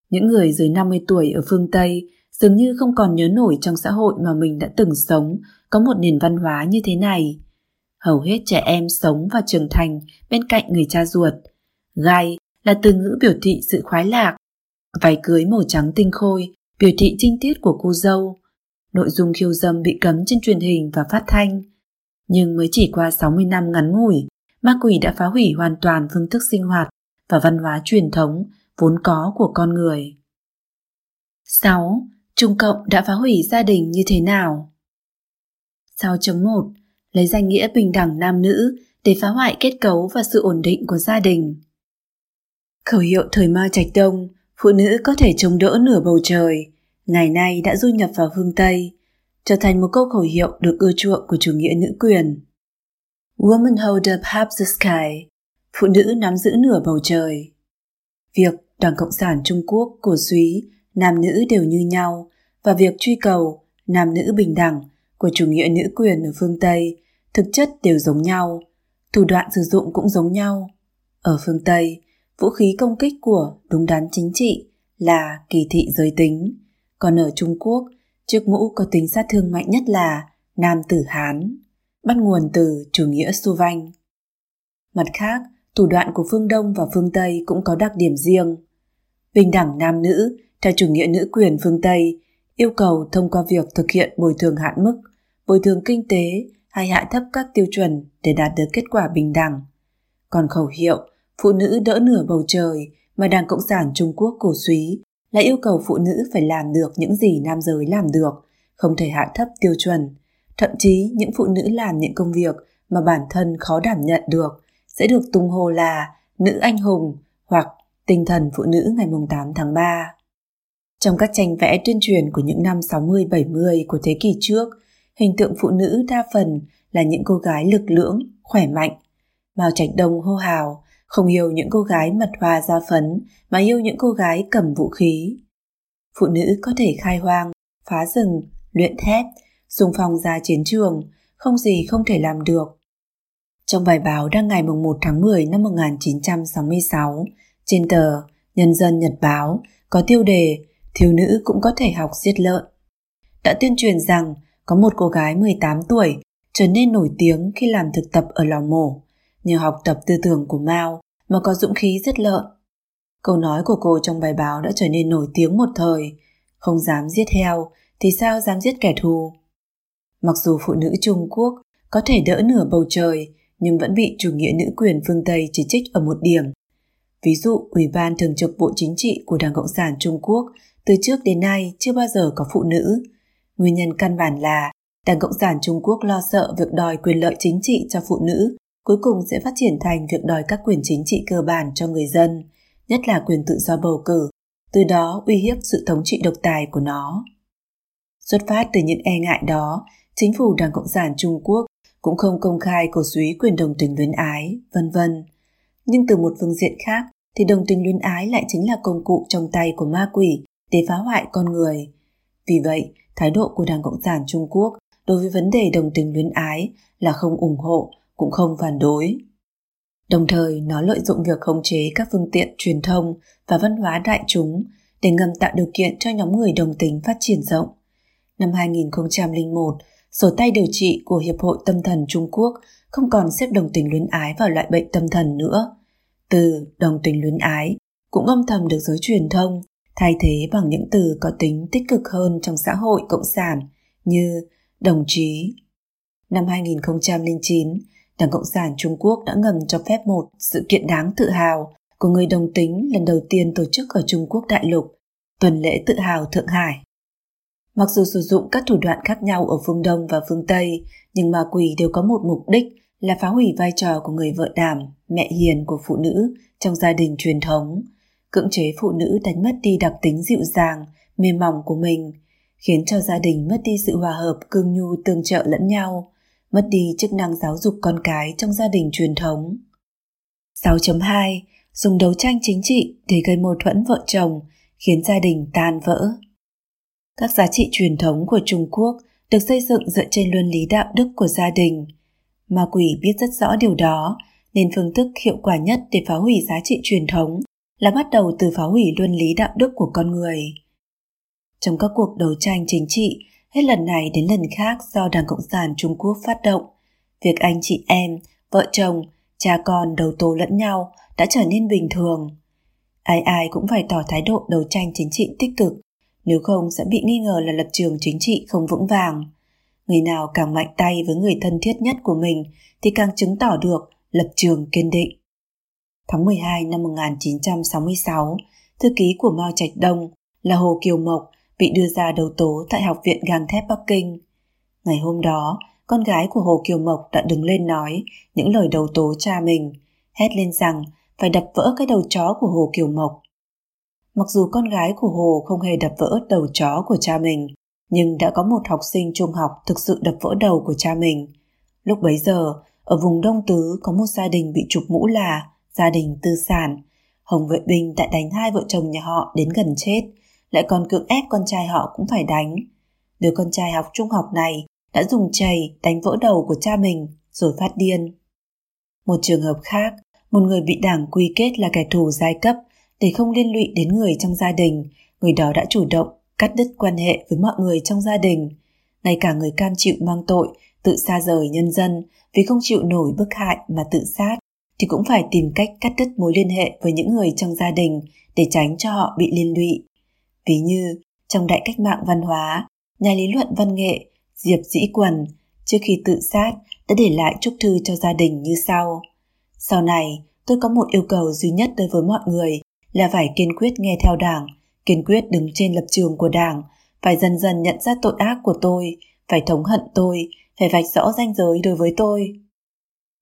Những người dưới 50 tuổi ở phương Tây dường như không còn nhớ nổi trong xã hội mà mình đã từng sống có một nền văn hóa như thế này. Hầu hết trẻ em sống và trưởng thành bên cạnh người cha ruột. Gai là từ ngữ biểu thị sự khoái lạc. Váy cưới màu trắng tinh khôi biểu thị trinh tiết của cô dâu. Nội dung khiêu dâm bị cấm trên truyền hình và phát thanh. Nhưng mới chỉ qua 60 năm ngắn ngủi, ma quỷ đã phá hủy hoàn toàn phương thức sinh hoạt và văn hóa truyền thống vốn có của con người. 6. Trung Cộng đã phá hủy gia đình như thế nào? 6.1 Lấy danh nghĩa bình đẳng nam nữ để phá hoại kết cấu và sự ổn định của gia đình. Khẩu hiệu thời Mao Trạch Đông, phụ nữ có thể chống đỡ nửa bầu trời, ngày nay đã du nhập vào phương Tây, trở thành một câu khẩu hiệu được ưa chuộng của chủ nghĩa nữ quyền. Woman hold up half the sky, phụ nữ nắm giữ nửa bầu trời. Việc Đảng Cộng sản Trung Quốc cổ suý nam nữ đều như nhau và việc truy cầu nam nữ bình đẳng của chủ nghĩa nữ quyền ở phương Tây thực chất đều giống nhau, thủ đoạn sử dụng cũng giống nhau. Ở phương Tây, vũ khí công kích của đúng đắn chính trị là kỳ thị giới tính, còn ở Trung Quốc, chiếc mũ có tính sát thương mạnh nhất là nam tử Hán, bắt nguồn từ chủ nghĩa Xu Vanh. Mặt khác, thủ đoạn của phương Đông và phương Tây cũng có đặc điểm riêng. Bình đẳng nam nữ, theo chủ nghĩa nữ quyền phương Tây, yêu cầu thông qua việc thực hiện bồi thường hạn mức, bồi thường kinh tế hay hạ thấp các tiêu chuẩn để đạt được kết quả bình đẳng. Còn khẩu hiệu phụ nữ đỡ nửa bầu trời mà Đảng Cộng sản Trung Quốc cổ suý là yêu cầu phụ nữ phải làm được những gì nam giới làm được, không thể hạ thấp tiêu chuẩn. Thậm chí những phụ nữ làm những công việc mà bản thân khó đảm nhận được sẽ được tung hô là nữ anh hùng hoặc tinh thần phụ nữ ngày 8 tháng 3. Trong các tranh vẽ tuyên truyền của những năm 60-70 của thế kỷ trước, hình tượng phụ nữ đa phần là những cô gái lực lưỡng, khỏe mạnh. Mao Trạch Đông hô hào, không yêu những cô gái mật hoa da phấn mà yêu những cô gái cầm vũ khí. Phụ nữ có thể khai hoang, phá rừng, luyện thép, dùng phong ra chiến trường, không gì không thể làm được. Trong bài báo đăng ngày 1 tháng 10 năm 1966 trên tờ Nhân dân Nhật Báo có tiêu đề thiếu nữ cũng có thể học giết lợn. Đã tuyên truyền rằng có một cô gái 18 tuổi trở nên nổi tiếng khi làm thực tập ở lò mổ, nhờ học tập tư tưởng của Mao mà có dũng khí giết lợn. Câu nói của cô trong bài báo đã trở nên nổi tiếng một thời, không dám giết heo thì sao dám giết kẻ thù. Mặc dù phụ nữ Trung Quốc có thể đỡ nửa bầu trời nhưng vẫn bị chủ nghĩa nữ quyền phương Tây chỉ trích ở một điểm. Ví dụ, Ủy ban Thường trực Bộ Chính trị của Đảng Cộng sản Trung Quốc từ trước đến nay chưa bao giờ có phụ nữ. Nguyên nhân căn bản là Đảng Cộng sản Trung Quốc lo sợ việc đòi quyền lợi chính trị cho phụ nữ cuối cùng sẽ phát triển thành việc đòi các quyền chính trị cơ bản cho người dân, nhất là quyền tự do bầu cử, từ đó uy hiếp sự thống trị độc tài của nó. Xuất phát từ những e ngại đó, chính phủ Đảng Cộng sản Trung Quốc cũng không công khai cổ suý quyền đồng tình luyến ái, vân vân. Nhưng từ một phương diện khác thì đồng tình luyến ái lại chính là công cụ trong tay của ma quỷ để phá hoại con người. Vì vậy, thái độ của Đảng Cộng sản Trung Quốc đối với vấn đề đồng tình luyến ái là không ủng hộ, cũng không phản đối. Đồng thời, nó lợi dụng việc khống chế các phương tiện truyền thông và văn hóa đại chúng để ngầm tạo điều kiện cho nhóm người đồng tính phát triển rộng. Năm 2001, sổ tay điều trị của Hiệp hội Tâm thần Trung Quốc không còn xếp đồng tình luyến ái vào loại bệnh tâm thần nữa. Từ đồng tình luyến ái cũng âm thầm được giới truyền thông thay thế bằng những từ có tính tích cực hơn trong xã hội cộng sản như đồng chí. Năm 2009, Đảng Cộng sản Trung Quốc đã ngầm cho phép một sự kiện đáng tự hào của người đồng tính lần đầu tiên tổ chức ở Trung Quốc đại lục, tuần lễ tự hào Thượng Hải. Mặc dù sử dụng các thủ đoạn khác nhau ở phương Đông và phương Tây, nhưng ma quỷ đều có một mục đích là phá hủy vai trò của người vợ đảm, mẹ hiền của phụ nữ trong gia đình truyền thống, cưỡng chế phụ nữ đánh mất đi đặc tính dịu dàng, mềm mỏng của mình, khiến cho gia đình mất đi sự hòa hợp, cương nhu tương trợ lẫn nhau, mất đi chức năng giáo dục con cái trong gia đình truyền thống. 6.2. Dùng đấu tranh chính trị để gây mâu thuẫn vợ chồng, khiến gia đình tan vỡ. Các giá trị truyền thống của Trung Quốc được xây dựng dựa trên luân lý đạo đức của gia đình. Ma quỷ biết rất rõ điều đó, nên phương thức hiệu quả nhất để phá hủy giá trị truyền thống là bắt đầu từ phá hủy luân lý đạo đức của con người. Trong các cuộc đấu tranh chính trị, hết lần này đến lần khác do Đảng Cộng sản Trung Quốc phát động, việc anh chị em, vợ chồng, cha con đầu tố lẫn nhau đã trở nên bình thường. Ai ai cũng phải tỏ thái độ đấu tranh chính trị tích cực, nếu không sẽ bị nghi ngờ là lập trường chính trị không vững vàng. Người nào càng mạnh tay với người thân thiết nhất của mình thì càng chứng tỏ được lập trường kiên định. Tháng 12 năm 1966, thư ký của Mao Trạch Đông là Hồ Kiều Mộc bị đưa ra đầu tố tại Học viện Gang thép Bắc Kinh. Ngày hôm đó, con gái của Hồ Kiều Mộc đã đứng lên nói những lời đầu tố cha mình, hét lên rằng phải đập vỡ cái đầu chó của Hồ Kiều Mộc. Mặc dù con gái của Hồ không hề đập vỡ đầu chó của cha mình, nhưng đã có một học sinh trung học thực sự đập vỡ đầu của cha mình. Lúc bấy giờ, ở vùng Đông Tứ có một gia đình bị chụp mũ là gia đình tư sản. Hồng vệ binh đã đánh hai vợ chồng nhà họ đến gần chết, lại còn cưỡng ép con trai họ cũng phải đánh. Đứa con trai học trung học này đã dùng chày đánh vỡ đầu của cha mình rồi phát điên. Một trường hợp khác, một người bị đảng quy kết là kẻ thù giai cấp để không liên lụy đến người trong gia đình, người đó đã chủ động cắt đứt quan hệ với mọi người trong gia đình. Ngay cả người cam chịu mang tội, tự xa rời nhân dân vì không chịu nổi bức hại mà tự sát, thì cũng phải tìm cách cắt đứt mối liên hệ với những người trong gia đình để tránh cho họ bị liên lụy. Ví như, trong đại cách mạng văn hóa, nhà lý luận văn nghệ Diệp Dĩ Quần trước khi tự sát đã để lại chúc thư cho gia đình như sau. Sau này, tôi có một yêu cầu duy nhất đối với mọi người là phải kiên quyết nghe theo đảng, kiên quyết đứng trên lập trường của đảng, phải dần dần nhận ra tội ác của tôi, phải thống hận tôi, phải vạch rõ ranh giới đối với tôi.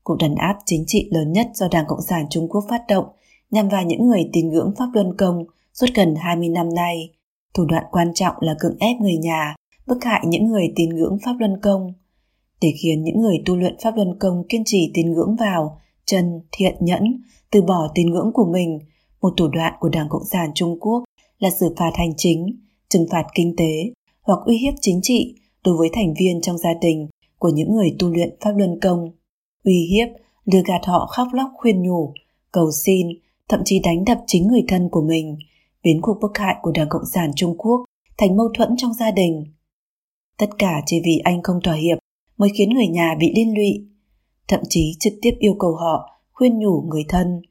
Cuộc đàn áp chính trị lớn nhất do Đảng Cộng sản Trung Quốc phát động nhằm vào những người tín ngưỡng Pháp Luân Công suốt gần 20 năm nay. Thủ đoạn quan trọng là cưỡng ép người nhà, bức hại những người tín ngưỡng Pháp Luân Công. Để khiến những người tu luyện Pháp Luân Công kiên trì tín ngưỡng vào, chân, thiện nhẫn, từ bỏ tín ngưỡng của mình, một thủ đoạn của Đảng Cộng sản Trung Quốc là xử phạt hành chính, trừng phạt kinh tế hoặc uy hiếp chính trị đối với thành viên trong gia đình của những người tu luyện Pháp Luân Công. Uy hiếp, lừa gạt họ khóc lóc khuyên nhủ, cầu xin, thậm chí đánh đập chính người thân của mình, biến cuộc bức hại của Đảng Cộng sản Trung Quốc thành mâu thuẫn trong gia đình. Tất cả chỉ vì anh không thỏa hiệp mới khiến người nhà bị liên lụy, thậm chí trực tiếp yêu cầu họ khuyên nhủ người thân.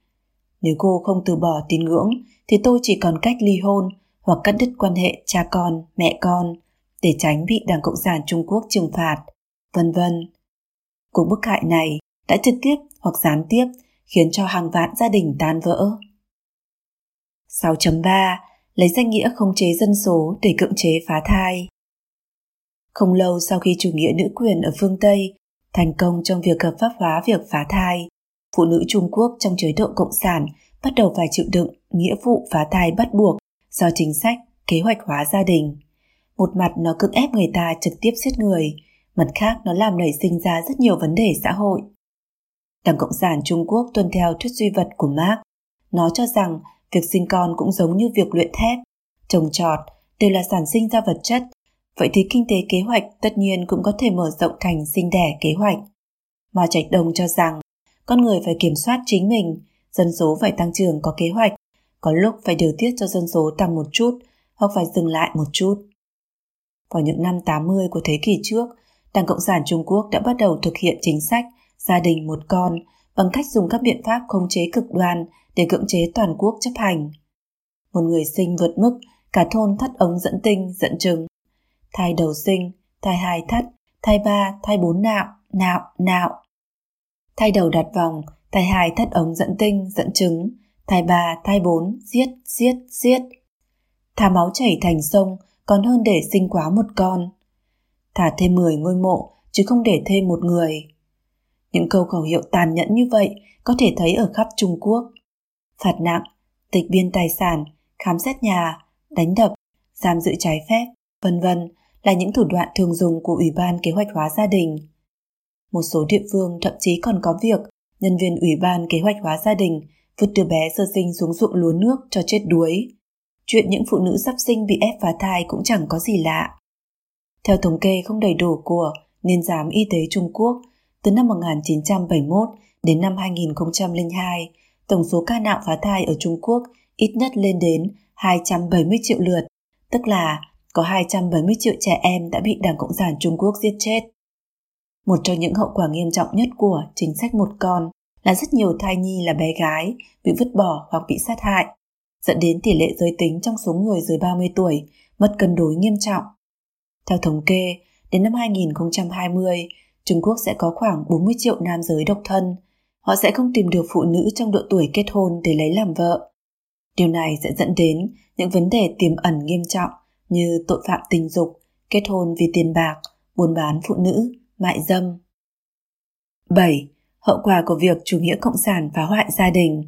Nếu cô không từ bỏ tín ngưỡng thì tôi chỉ còn cách ly hôn hoặc cắt đứt quan hệ cha con, mẹ con để tránh bị Đảng Cộng sản Trung Quốc trừng phạt, vân vân. Cuộc bức hại này đã trực tiếp hoặc gián tiếp khiến cho hàng vạn gia đình tan vỡ. 6.3 lấy danh nghĩa khống chế dân số để cưỡng chế phá thai. Không lâu sau khi chủ nghĩa nữ quyền ở phương Tây Thành công trong việc hợp pháp hóa việc phá thai, phụ nữ Trung Quốc trong chế độ Cộng sản bắt đầu phải chịu đựng nghĩa vụ phá thai bắt buộc do chính sách kế hoạch hóa gia đình. Một mặt nó cưỡng ép người ta trực tiếp giết người, mặt khác nó làm nảy sinh ra rất nhiều vấn đề xã hội. Đảng Cộng sản Trung Quốc tuân theo thuyết duy vật của Marx. Nó cho rằng việc sinh con cũng giống như việc luyện thép, trồng trọt đều là sản sinh ra vật chất, vậy thì kinh tế kế hoạch tất nhiên cũng có thể mở rộng thành sinh đẻ kế hoạch. Mao Trạch Đông cho rằng con người phải kiểm soát chính mình, dân số phải tăng trưởng có kế hoạch, có lúc phải điều tiết cho dân số tăng một chút hoặc phải dừng lại một chút. Vào những năm 80 của thế kỷ trước, Đảng Cộng sản Trung Quốc đã bắt đầu thực hiện chính sách gia đình một con bằng cách dùng các biện pháp khống chế cực đoan để cưỡng chế toàn quốc chấp hành. Một người sinh vượt mức, cả thôn thắt ống dẫn tinh, dẫn trứng. Thai đầu sinh, thai hai thắt, thai ba, thai bốn nạo, nạo, nạo. Thai đầu đặt vòng, thai hai thắt ống dẫn tinh, dẫn trứng, thai ba, thai bốn, giết, giết, giết. Thả máu chảy thành sông còn hơn để sinh quá một con. Thả thêm 10 ngôi mộ chứ không để thêm một người. Những câu khẩu hiệu tàn nhẫn như vậy có thể thấy ở khắp Trung Quốc. Phạt nặng, tịch biên tài sản, khám xét nhà, đánh đập, giam giữ trái phép, vân vân là những thủ đoạn thường dùng của Ủy ban Kế hoạch hóa gia đình. Một số địa phương thậm chí còn có việc nhân viên Ủy ban Kế hoạch hóa gia đình vứt đứa bé sơ sinh xuống ruộng lúa nước cho chết đuối. Chuyện những phụ nữ sắp sinh bị ép phá thai cũng chẳng có gì lạ. Theo thống kê không đầy đủ của Niên giám Y tế Trung Quốc, từ năm 1971 đến năm 2002, tổng số ca nạo phá thai ở Trung Quốc ít nhất lên đến 270 triệu lượt, tức là có 270 triệu trẻ em đã bị Đảng Cộng sản Trung Quốc giết chết. Một trong những hậu quả nghiêm trọng nhất của chính sách một con là rất nhiều thai nhi là bé gái bị vứt bỏ hoặc bị sát hại, dẫn đến tỷ lệ giới tính trong số người dưới 30 tuổi mất cân đối nghiêm trọng. Theo thống kê, đến năm 2020, Trung Quốc sẽ có khoảng 40 triệu nam giới độc thân. Họ sẽ không tìm được phụ nữ trong độ tuổi kết hôn để lấy làm vợ. Điều này sẽ dẫn đến những vấn đề tiềm ẩn nghiêm trọng như tội phạm tình dục, kết hôn vì tiền bạc, buôn bán phụ nữ, mại dâm. 7. Hậu quả của việc chủ nghĩa cộng sản phá hoại gia đình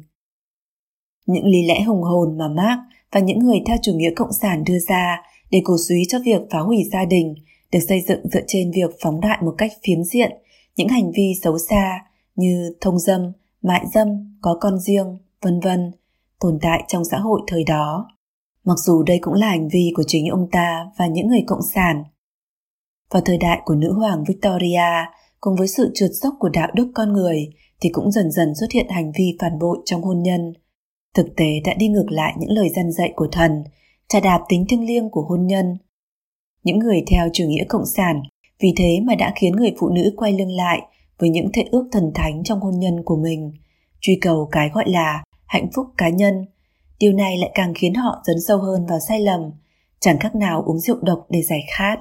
Những lý lẽ hùng hồn mà Marx và những người theo chủ nghĩa cộng sản đưa ra để cổ suý cho việc phá hủy gia đình được xây dựng dựa trên việc phóng đại một cách phiến diện những hành vi xấu xa như thông dâm, mại dâm, có con riêng, vân vân tồn tại trong xã hội thời đó. Mặc dù đây cũng là hành vi của chính ông ta và những người cộng sản. Vào thời đại của nữ hoàng Victoria, cùng với sự trượt dốc của đạo đức con người thì cũng dần dần xuất hiện hành vi phản bội trong hôn nhân. Thực tế đã đi ngược lại những lời dân dạy của thần, trà đạp tính thiêng liêng của hôn nhân. Những người theo chủ nghĩa cộng sản vì thế mà đã khiến người phụ nữ quay lưng lại với những thệ ước thần thánh trong hôn nhân của mình, truy cầu cái gọi là hạnh phúc cá nhân. Điều này lại càng khiến họ dấn sâu hơn vào sai lầm, chẳng khác nào uống rượu độc để giải khát.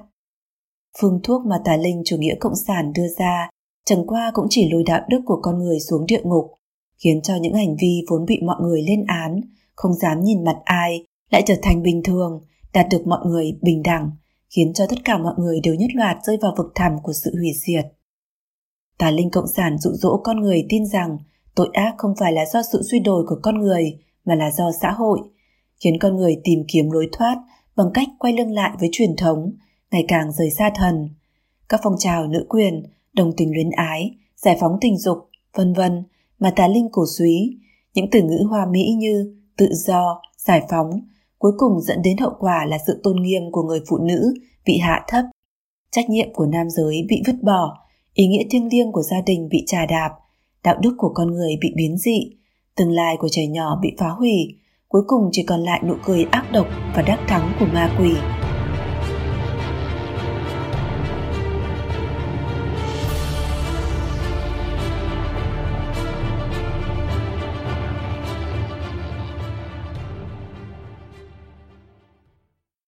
Phương thuốc mà tà linh chủ nghĩa cộng sản đưa ra chẳng qua cũng chỉ lôi đạo đức của con người xuống địa ngục, khiến cho những hành vi vốn bị mọi người lên án, không dám nhìn mặt ai, lại trở thành bình thường, đạt được mọi người bình đẳng, khiến cho tất cả mọi người đều nhất loạt rơi vào vực thẳm của sự hủy diệt. Tà linh cộng sản dụ dỗ con người tin rằng tội ác không phải là do sự suy đồi của con người mà là do xã hội, khiến con người tìm kiếm lối thoát bằng cách quay lưng lại với truyền thống, ngày càng rời xa thần. Các phong trào nữ quyền, đồng tình luyến ái, giải phóng tình dục, vân vân mà tà linh cổ suý, những từ ngữ hoa mỹ như tự do, giải phóng, cuối cùng dẫn đến hậu quả là sự tôn nghiêm của người phụ nữ bị hạ thấp, trách nhiệm của nam giới bị vứt bỏ, ý nghĩa thiêng liêng của gia đình bị trà đạp, đạo đức của con người bị biến dị, tương lai của trẻ nhỏ bị phá hủy, cuối cùng chỉ còn lại nụ cười ác độc và đắc thắng của ma quỷ.